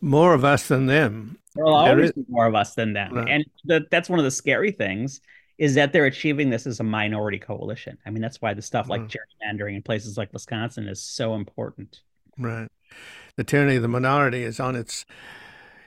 more of us than them. There'll always there is... be more of us than them, right. and the, that's one of the scary things is that they're achieving this as a minority coalition. I mean, that's why the stuff like mm. gerrymandering in places like Wisconsin is so important. Right, the tyranny of the minority is on its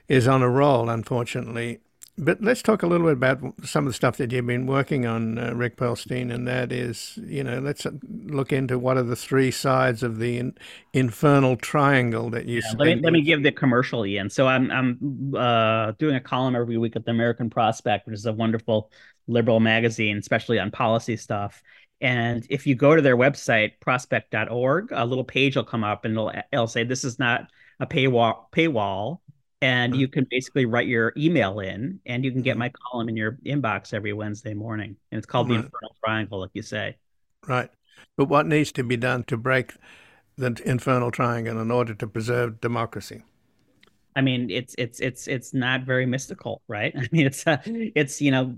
is on a roll, unfortunately, but let's talk a little bit about some of the stuff that you've been working on, uh, Rick Perlstein, and that is, you know, let's look into what are the three sides of the in, infernal triangle that you. Yeah, let me let me give the commercial, Ian. So I'm I'm uh, doing a column every week at the American Prospect, which is a wonderful liberal magazine, especially on policy stuff. And if you go to their website, prospect.org, a little page will come up and it'll, it'll say, This is not a paywall, paywall and you can basically write your email in and you can get my column in your inbox every Wednesday morning. And it's called right. the Infernal Triangle, like you say. Right. But what needs to be done to break the Infernal Triangle in order to preserve democracy? I mean, it's it's it's it's not very mystical, right? <laughs> I mean, it's uh, it's you know,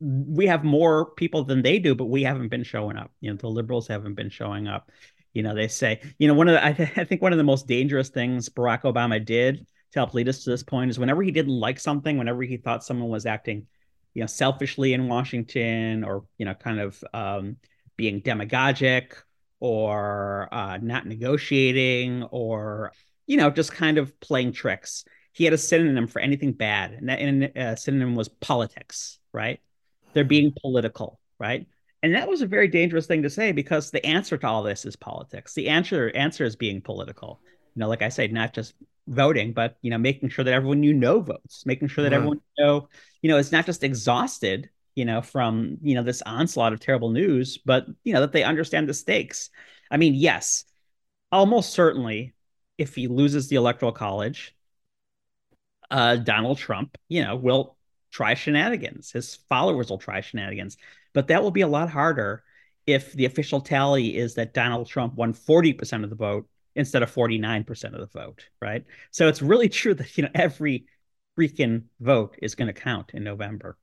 we have more people than they do, but we haven't been showing up. You know, the liberals haven't been showing up. You know, they say, you know, one of the <laughs> I, th- I think one of the most dangerous things Barack Obama did to help lead us to this point is whenever he didn't like something, whenever he thought someone was acting, you know, selfishly in Washington or, you know, kind of um, being demagogic or uh, not negotiating or, you know, just kind of playing tricks. He had a synonym for anything bad, and that and, uh, synonym was politics, right? They're being political, right? And that was a very dangerous thing to say because the answer to all this is politics. The answer answer is being political. You know, like I said, not just voting, but you know, making sure that everyone you know votes, making sure that everyone you know, you know, is not just exhausted, you know, from you know this onslaught of terrible news, but you know that they understand the stakes. I mean, yes, almost certainly, if he loses the electoral college, uh, Donald Trump, you know, will try shenanigans. His followers will try shenanigans, but that will be a lot harder if the official tally is that Donald Trump won 40% of the vote instead of 49% of the vote, right? So it's really <laughs> true that, you know, every freaking vote is going to count in November.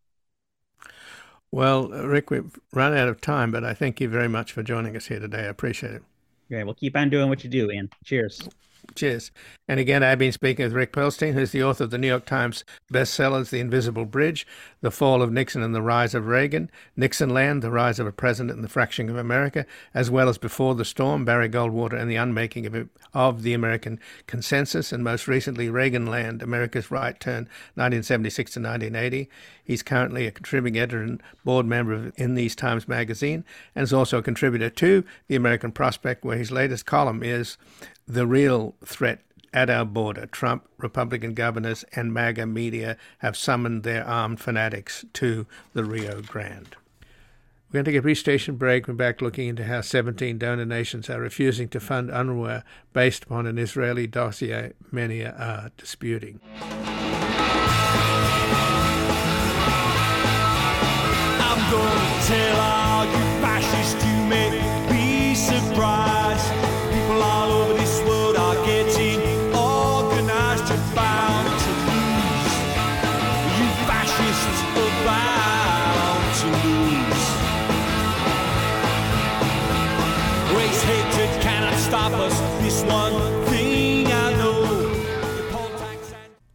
Well, Rick, we've run out of time, but I thank you very much for joining us here today. I appreciate it. Okay, well, keep on doing what you do, Ian. Cheers. Cheers. And again, I've been speaking with Rick Perlstein, who's the author of the New York Times bestsellers The Invisible Bridge, The Fall of Nixon and the Rise of Reagan, Nixonland, The Rise of a President and the Fracturing of America, as well as Before the Storm, Barry Goldwater and the Unmaking of, of the American Consensus, and most recently Reaganland, America's Right Turn, 1976 to 1980. He's currently a contributing editor and board member of In These Times magazine, and is also a contributor to The American Prospect, where his latest column is the real threat at our border. Trump, Republican governors, and MAGA media have summoned their armed fanatics to the Rio Grande. We're going to take a brief station break. We're back looking into how 17 donor nations are refusing to fund UNRWA based upon an Israeli dossier many are disputing.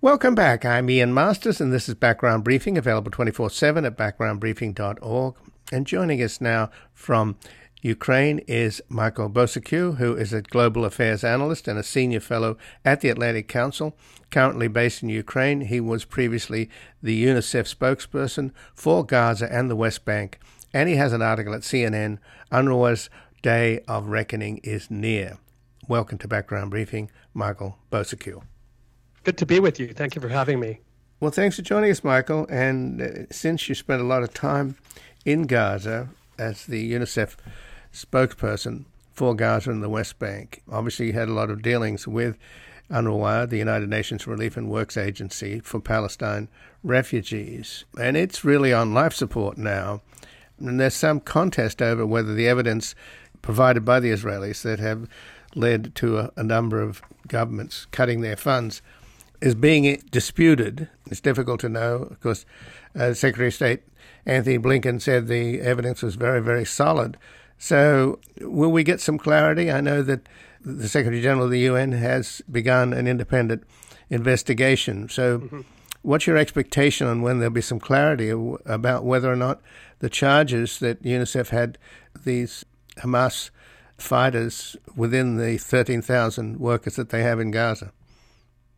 Welcome back. I'm Ian Masters, and this is Background Briefing, available 24 7 at backgroundbriefing.org. And joining us now from Ukraine is Michael Bociurkiw, who is a global affairs analyst and a senior fellow at the Atlantic Council. Currently based in Ukraine, he was previously the UNICEF spokesperson for Gaza and the West Bank. And he has an article at CNN UNRWA's Day of Reckoning is Near. Welcome to Background Briefing, Michael Bociurkiw. Good to be with you. Thank you for having me. Well, thanks for joining us, Michael. And uh, since you spent a lot of time in Gaza as the UNICEF spokesperson for Gaza and the West Bank, obviously you had a lot of dealings with UNRWA, the United Nations Relief and Works Agency for Palestine refugees. And it's really on life support now. And there's some contest over whether the evidence provided by the Israelis that have led to a, a number of governments cutting their funds is being disputed. It's difficult to know. Of course, uh, Secretary of State Antony Blinken said the evidence was very, very solid. So, will we get some clarity? I know that the Secretary General of the UN has begun an independent investigation. So, mm-hmm. what's your expectation on when there'll be some clarity about whether or not the charges that UNICEF had these Hamas fighters within the 13,000 workers that they have in Gaza?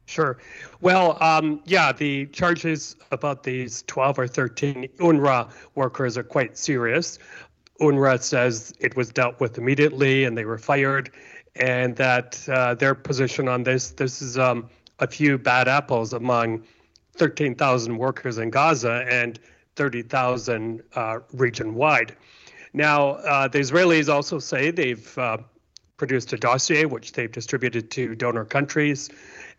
Sure. Well, um, yeah, the charges about these 12 or 13 UNRWA workers are quite serious. UNRWA says it was dealt with immediately and they were fired, and that uh, their position on this this is um, a few bad apples among 13,000 workers in Gaza and 30,000 uh, region wide. Now, uh, the Israelis also say they've uh, produced a dossier which they've distributed to donor countries,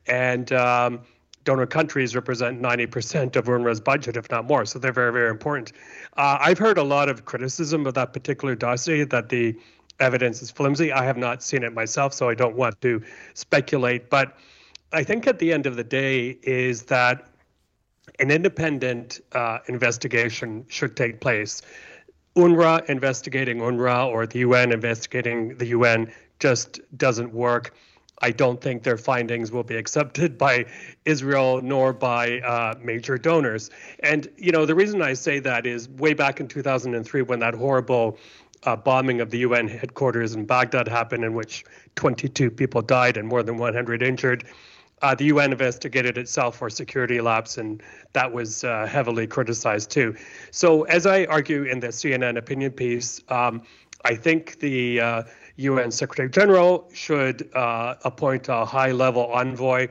and um, donor countries represent 90% of UNRWA's budget, if not more. So they're very, very important. Uh, I've heard a lot of criticism of that particular dossier that the evidence is flimsy. I have not seen it myself, so I don't want to speculate. But I think at the end of the day is that an independent uh, investigation should take place. UNRWA investigating UNRWA or the UN investigating the UN just doesn't work. I don't think their findings will be accepted <laughs> by Israel nor by uh, major donors. And you know the reason I say that is way back in 2003 when that horrible uh, bombing of the UN headquarters in Baghdad happened, in which 22 people died and more than 100 injured. Uh, the UN investigated itself for security lapse, and that was uh, heavily criticized too. So, as I argue in the CNN opinion piece, um, I think the UN Secretary General should uh, appoint a high level envoy.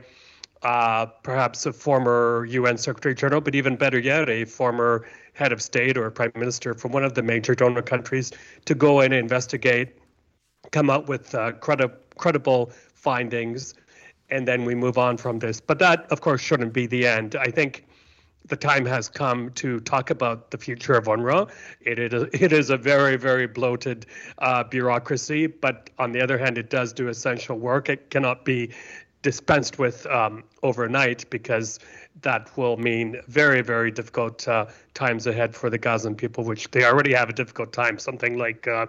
Uh, perhaps a former UN Secretary General, but even better yet, a former head of state or prime minister from one of the major donor countries to go in and investigate, come up with uh, credi- credible findings, and then we move on from this. But that, of course, shouldn't be the end. I think the time has come to talk about the future of UNRWA. It is, it is a very, very bloated uh, bureaucracy, but on the other hand, it does do essential work. It cannot be dispensed with um, overnight because that will mean very, very difficult uh, times ahead for the Gazan people, which they already have a difficult time. Something like uh,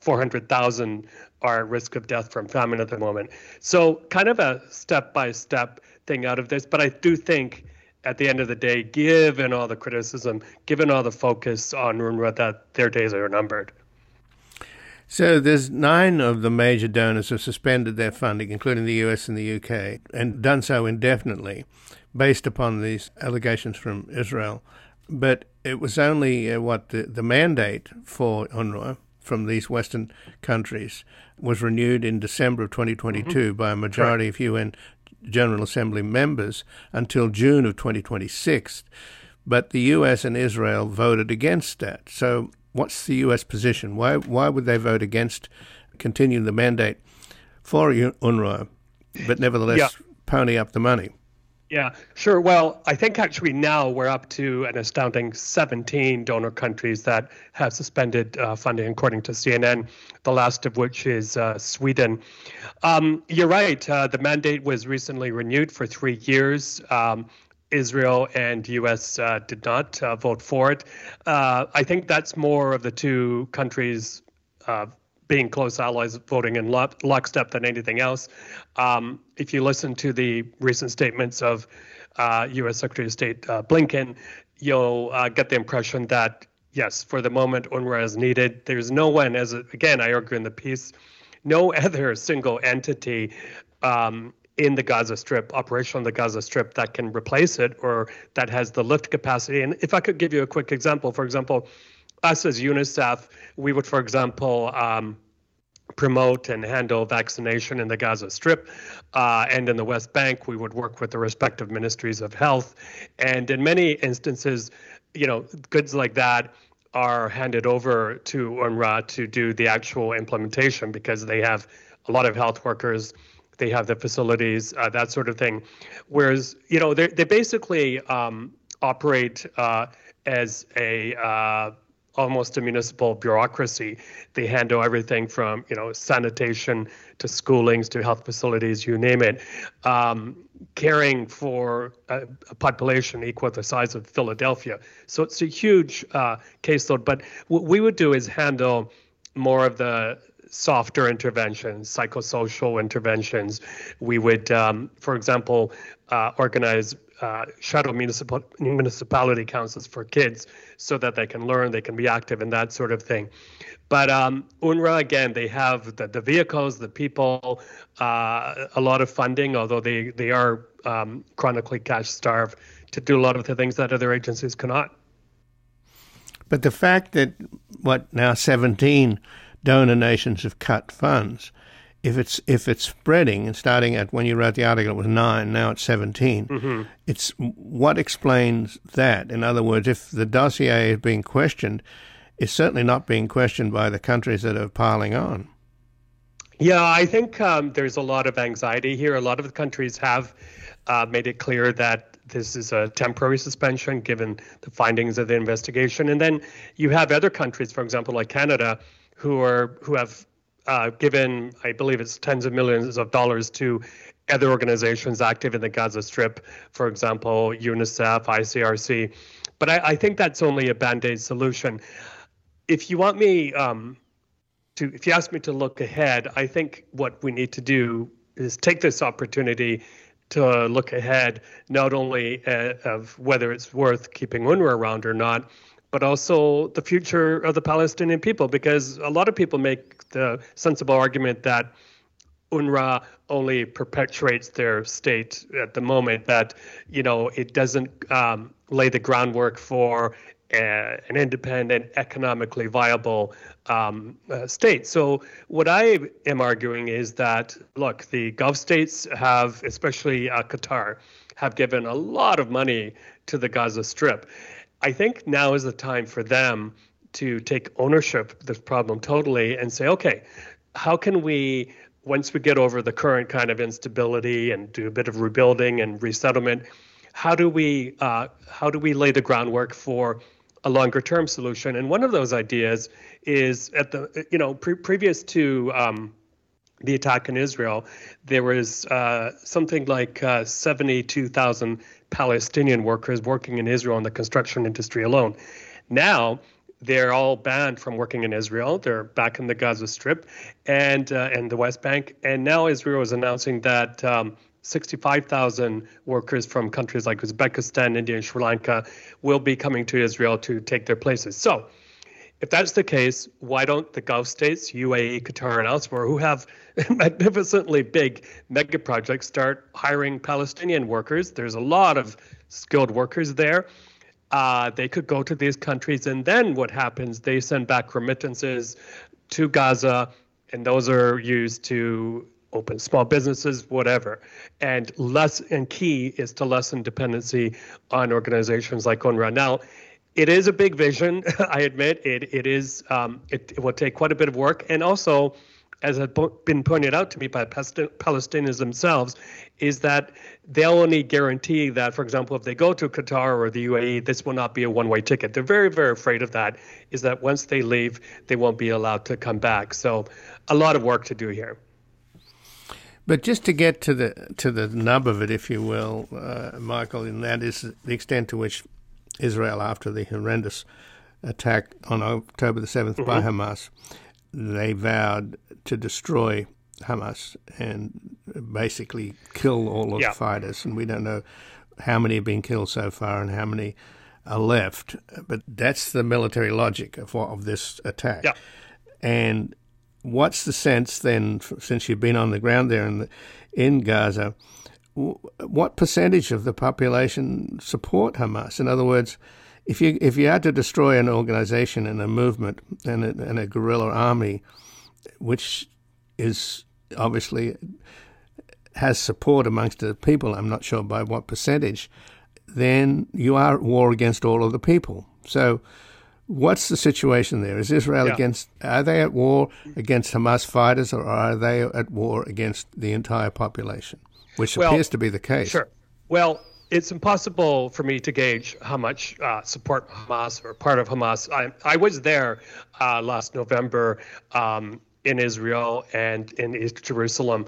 400,000 are at risk of death from famine at the moment. So, kind of a step by step thing out of this. But I do think at the end of the day, given all the criticism, given all the focus on UNRWA, that their days are numbered. So there's nine of the major donors have suspended their funding, including the US and the UK, and done so indefinitely, based upon these allegations from Israel. But it was only uh, what the, the mandate for UNRWA from these Western countries was renewed in December of 2022 mm-hmm. by a majority Correct. of UN General Assembly members until June of 2026. But the US and Israel voted against that. So, what's the US position? Why, why would they vote against continuing the mandate for UNRWA, but nevertheless yeah. pony up the money? Yeah, sure. Well, I think actually now we're up to an astounding 17 donor countries that have suspended uh, funding, according to CNN, the last of which is uh, Sweden. Um, you're right. Uh, the mandate was recently renewed for three years. Um, Israel and U.S. Uh, did not uh, vote for it. Uh, I think that's more of the two countries being close allies voting in lockstep than anything else. Um, if you listen to the recent statements of uh, U.S. Secretary of State uh, Blinken, you'll uh, get the impression that yes, for the moment, UNRWA is needed. There's no one, as again I argue in the piece, no <laughs> other single entity. Um, in the Gaza Strip, operational in the Gaza Strip, that can replace it or that has the lift capacity. And if I could give you a quick example, for example, us as UNICEF, we would, for example, um, promote and handle vaccination in the Gaza Strip uh, and in the West Bank. We would work with the respective ministries of health. And in many instances, you know, goods like that are handed over to UNRWA to do the actual implementation because they have a lot of health workers, they have the facilities, uh, that sort of thing. Whereas, you know, they basically um, operate uh, as a uh, almost a municipal bureaucracy. They handle everything from you know sanitation to schoolings to health facilities, you name it, um, caring for a, a, population equal to the size of Philadelphia. So it's a huge uh, caseload. But what we would do is handle more of the softer interventions, psychosocial interventions. We would, um, for example, uh, organize uh, shadow municipal, municipality councils for kids so that they can learn, they can be active, and that sort of thing. But um, UNRWA, again, they have the, the vehicles, the people, uh, a lot of funding, although they, they are um, chronically cash starved to do a lot of the things that other agencies cannot. But the fact that, what, now 17 donor nations have cut funds if it's if it's spreading and starting at when you wrote the article it was nine, now it's 17 mm-hmm. It's what explains that. In other words, if the dossier is being questioned, it's certainly not being questioned by the countries that are piling on. Yeah, I think um, there's a lot of anxiety here. A lot of the countries have uh, made it clear that this is a temporary suspension given the findings of the investigation. And then you have other countries, for example, like Canada, who are who have uh, given, I believe it's tens of millions of dollars to other organizations active in the Gaza Strip, for example, UNICEF, ICRC. But I, I think that's only a band aid solution. If you want me um, to, if you ask me to look ahead, I think what we need to do is take this opportunity to look ahead, not only uh, of whether it's worth keeping UNRWA around or not, but also the future of the Palestinian people, because a lot of people make the sensible argument that UNRWA only perpetuates their state at the moment, that you know it doesn't um, lay the groundwork for a, an independent, economically viable um, uh, state. So what I am arguing is that look, the Gulf states have, especially uh, Qatar, have given a lot of money to the Gaza Strip. I think now is the time for them to take ownership of this problem totally and say, okay, how can we, once we get over the current kind of instability and do a bit of rebuilding and resettlement, how do we uh, how do we lay the groundwork for a longer term solution? And one of those ideas is at the you know pre- previous to um, the attack in Israel, there was uh, something like uh, 72,000 Palestinian workers working in Israel in the construction industry alone. Now, they're all banned from working in Israel. They're back in the Gaza Strip and uh, and the West Bank. And now Israel is announcing that um, 65,000 workers from countries like Uzbekistan, India, and Sri Lanka will be coming to Israel to take their places. So if that's the case, why don't the Gulf states, UAE, Qatar, and elsewhere, who have <laughs> magnificently big mega projects, start hiring Palestinian workers? There's a lot of skilled workers there. Uh, they could go to these countries, and then what happens? They send back remittances to Gaza, and those are used to open small businesses, whatever. And less and key is to lessen dependency on organizations like UNRWA. Now, it is a big vision. <laughs> I admit it. It is. Um, it, it, will take quite a bit of work, and also, as had been pointed out to me by Palestinians themselves, is that they'll only guarantee that, for example, if they go to Qatar or the UAE, this will not be a one-way ticket. They're very, very afraid of that. Is that once they leave, they won't be allowed to come back. So, a lot of work to do here. But just to get to the to the nub of it, if you will, uh, Michael, and that is the extent to which Israel after the horrendous attack on October the 7th mm-hmm. by Hamas. They vowed to destroy Hamas and basically kill all of yeah. the fighters. And we don't know how many have been killed so far and how many are left. But that's the military logic of, of this attack. Yeah. And what's the sense then, since you've been on the ground there in, the, in Gaza? what percentage of the population support Hamas? In other words, if you if you had to destroy an organization and a movement and a, and a guerrilla army, which is obviously has support amongst the people, I'm not sure by what percentage, then you are at war against all of the people. So, what's the situation there? Is Israel yeah. against, are they at war against Hamas fighters or are they at war against the entire population? Which well, appears to be the case. Sure. Well, it's impossible for me to gauge how much uh, support Hamas or part of Hamas. I, I was there uh, last November um, in Israel and in East Jerusalem,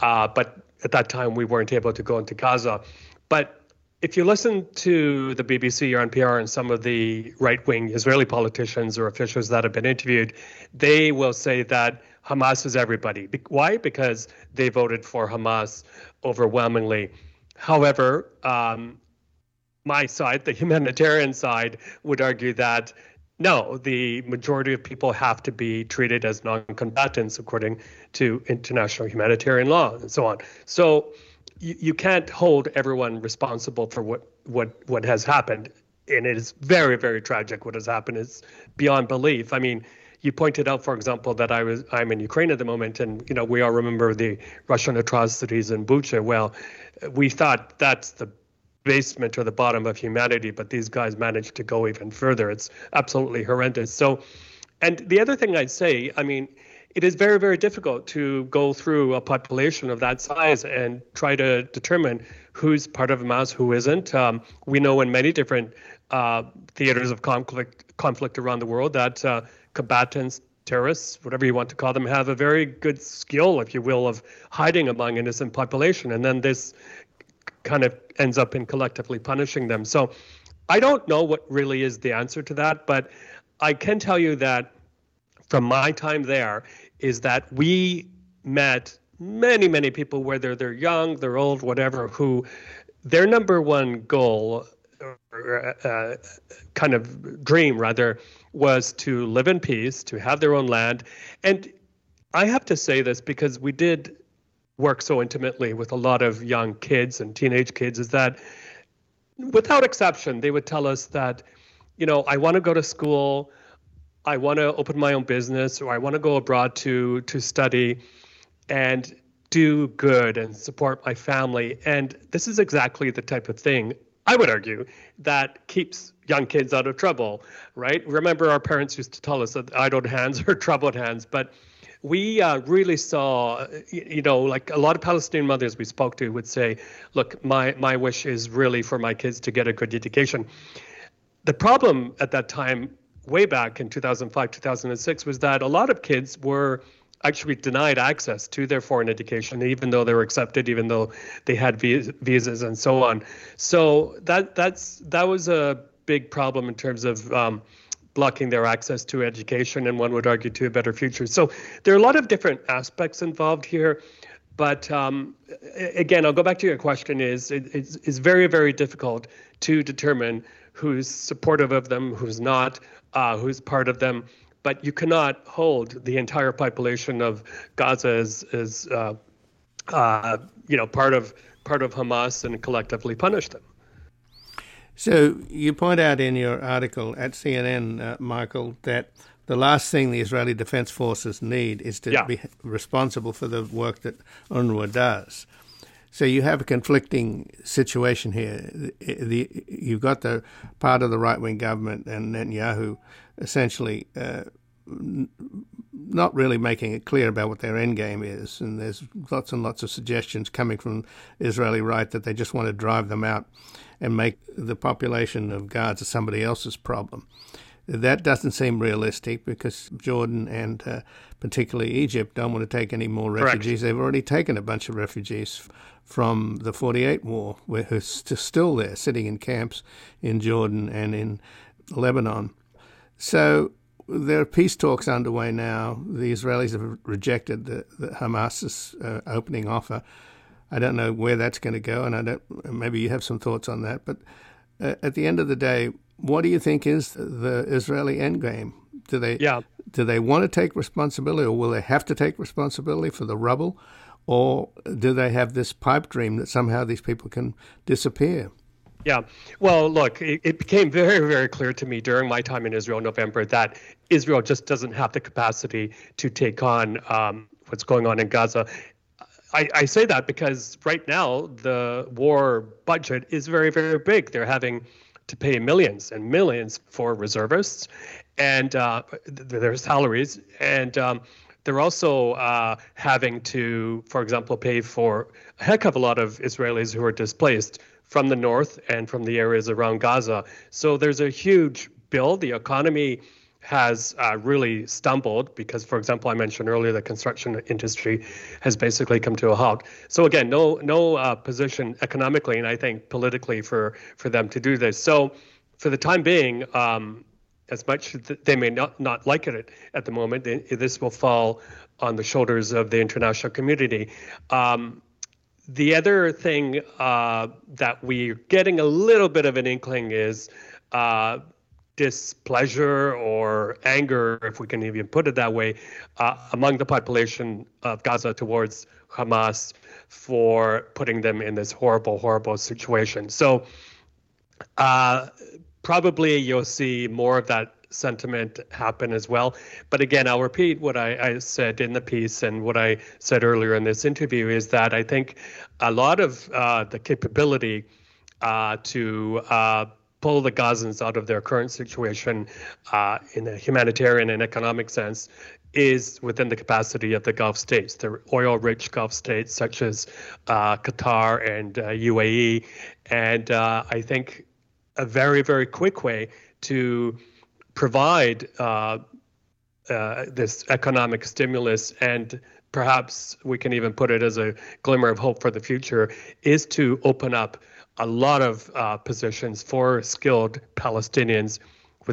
uh, but at that time we weren't able to go into Gaza. But if you listen to the BBC or NPR and some of the right wing Israeli politicians or officials that have been interviewed, they will say that Hamas is everybody. Why? Because they voted for Hamas overwhelmingly. However, um, my side, the humanitarian side, would argue that no, the majority of people have to be treated as non combatants according to international humanitarian law and so on. So you, you can't hold everyone responsible for what, what, what has happened. And it is very, very tragic what has happened. It's beyond belief. I mean, you pointed out, for example, that I was I'm in Ukraine at the moment, and you know we all remember the Russian atrocities in Bucha. Well, we thought that's the basement or the bottom of humanity, but these guys managed to go even further. It's absolutely horrendous. So, and the other thing I'd say, I mean, it is very, very difficult to go through a population of that size and try to determine who's part of Hamas, who isn't. Um, we know in many different uh, theaters of conflict, conflict around the world that uh, combatants, terrorists, whatever you want to call them, have a very good skill, if you will, of hiding among innocent population, and then this kind of ends up in collectively punishing them. So I don't know what really is the answer to that, but I can tell you that from my time there is that we met many, many people, whether they're young, they're old, whatever, who their number one goal, uh, kind of dream rather, was to live in peace, to have their own land. And I have to say this because we did work so intimately with a lot of young kids and teenage kids is that without exception they would tell us that you know i want to go to school i want to open my own business or i want to go abroad to to study and do good and support my family and this is exactly the type of thing i would argue that keeps young kids out of trouble right remember our parents used to tell us that idle hands <laughs> are troubled hands but we uh, really saw, you know, like a lot of Palestinian mothers we spoke to would say, look, my, my wish is really for my kids to get a good education. The problem at that time, way back in 2005, 2006, was that a lot of kids were actually denied access to their foreign education, even though they were accepted, even though they had visas and so on. So that that's that was a big problem in terms of um, blocking their access to education and one would argue to a better future. So there are a lot of different aspects involved here. But um, again, I'll go back to your question is it's, it's very, very difficult to determine who's supportive of them, who's not, uh, who's part of them. But you cannot hold the entire population of Gaza as, as uh, uh, you know, part of part of Hamas and collectively punish them. So you point out in your article at CNN, uh, Michael, that the last thing the Israeli Defense Forces need is to yeah. be responsible for the work that UNRWA does. So you have a conflicting situation here. The, the, you've got the part of the right wing government and Netanyahu essentially uh, not really making it clear about what their end game is. And there's lots and lots of suggestions coming from Israeli right that they just want to drive them out and make the population of Gaza somebody else's problem. That doesn't seem realistic because Jordan and uh, particularly Egypt don't want to take any more refugees. Correct. They've already taken a bunch of refugees from the 48 war, who's still there, sitting in camps in Jordan and in Lebanon. So there are peace talks underway now. The Israelis have rejected the, the Hamas's uh, opening offer. I don't know where that's going to go, and I don't. Maybe you have some thoughts on that. But uh, at the end of the day, what do you think is the Israeli endgame? Do they yeah. do they want to take responsibility, or will they have to take responsibility for the rubble, or do they have this pipe dream that somehow these people can disappear? Yeah. Well, look, it, it, became very, very clear to me during my time in Israel in November that Israel just doesn't have the capacity to take on um, what's going on in Gaza. I, I say that because right now the war budget is very, very big. They're having to pay millions and millions for reservists and uh, their salaries. And um, they're also uh, having to, for example, pay for a heck of a lot of Israelis who are displaced from the north and from the areas around Gaza. So there's a huge bill. The economy has uh, really stumbled because, for example, I mentioned earlier the construction industry has basically come to a halt. So again, no no uh, position economically and I think politically for for them to do this. So for the time being, um, as much as they may not not like it at the moment, this will fall on the shoulders of the international community. Um, the other thing uh, that we're getting a little bit of an inkling is uh, displeasure or anger, if we can even put it that way, uh, among the population of Gaza towards Hamas for putting them in this horrible, horrible situation. So uh, probably you'll see more of that sentiment happen as well. But again, I'll repeat what I, I, said in the piece and what I said earlier in this interview is that I think a lot of uh, the capability uh, to uh, pull the Gazans out of their current situation uh, in a humanitarian and economic sense is within the capacity of the Gulf states, the oil rich Gulf states such as uh, Qatar and UAE. Uh, and I think a very, very quick way to provide uh, uh, this economic stimulus and perhaps we can even put it as a glimmer of hope for the future is to open up a lot of uh, positions for skilled Palestinians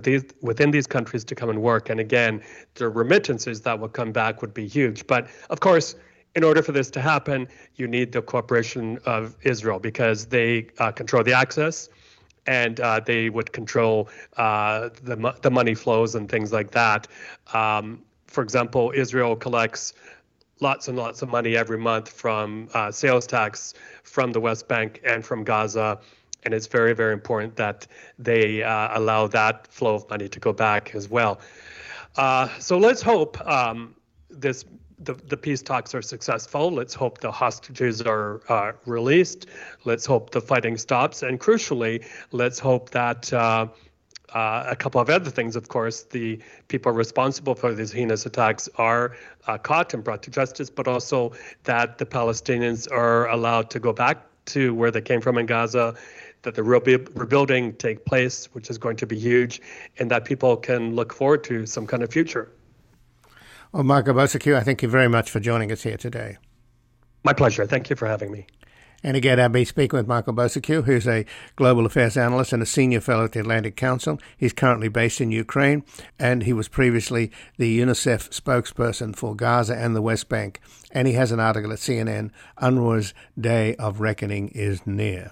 these, within these countries to come and work. And again, the remittances that will come back would be huge. But of course, in order for this to happen, you need the cooperation of Israel because they uh, control the access and uh, they would control uh, the, the money flows and things like that. Um, for example, Israel collects lots and lots of money every month from uh, sales tax from the West Bank and from Gaza. And it's very, very important that they uh, allow that flow of money to go back as well. Uh, so let's hope um, this the, the peace talks are successful. Let's hope the hostages are uh, released. Let's hope the fighting stops. And crucially, let's hope that uh, uh, a couple of other things, of course, the people responsible for these heinous attacks are uh, caught and brought to justice, but also that the Palestinians are allowed to go back to where they came from in Gaza, that the rebuilding take place, which is going to be huge, and that people can look forward to some kind of future. Well, Marco Bociurkiw, I thank you very much for joining us here today. My pleasure. Thank you for having me. And again, I'll be speaking with Michael Bociurkiw, who's a global affairs analyst and a senior fellow at the Atlantic Council. He's currently based in Ukraine, and he was previously the UNICEF spokesperson for Gaza and the West Bank. And he has an article at CNN UNRWA's Day of Reckoning is Near.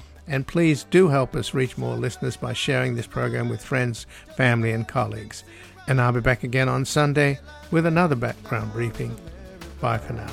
and please do help us reach more listeners by sharing this program with friends, family, and colleagues. And I'll be back again on Sunday with another background briefing. Bye for now.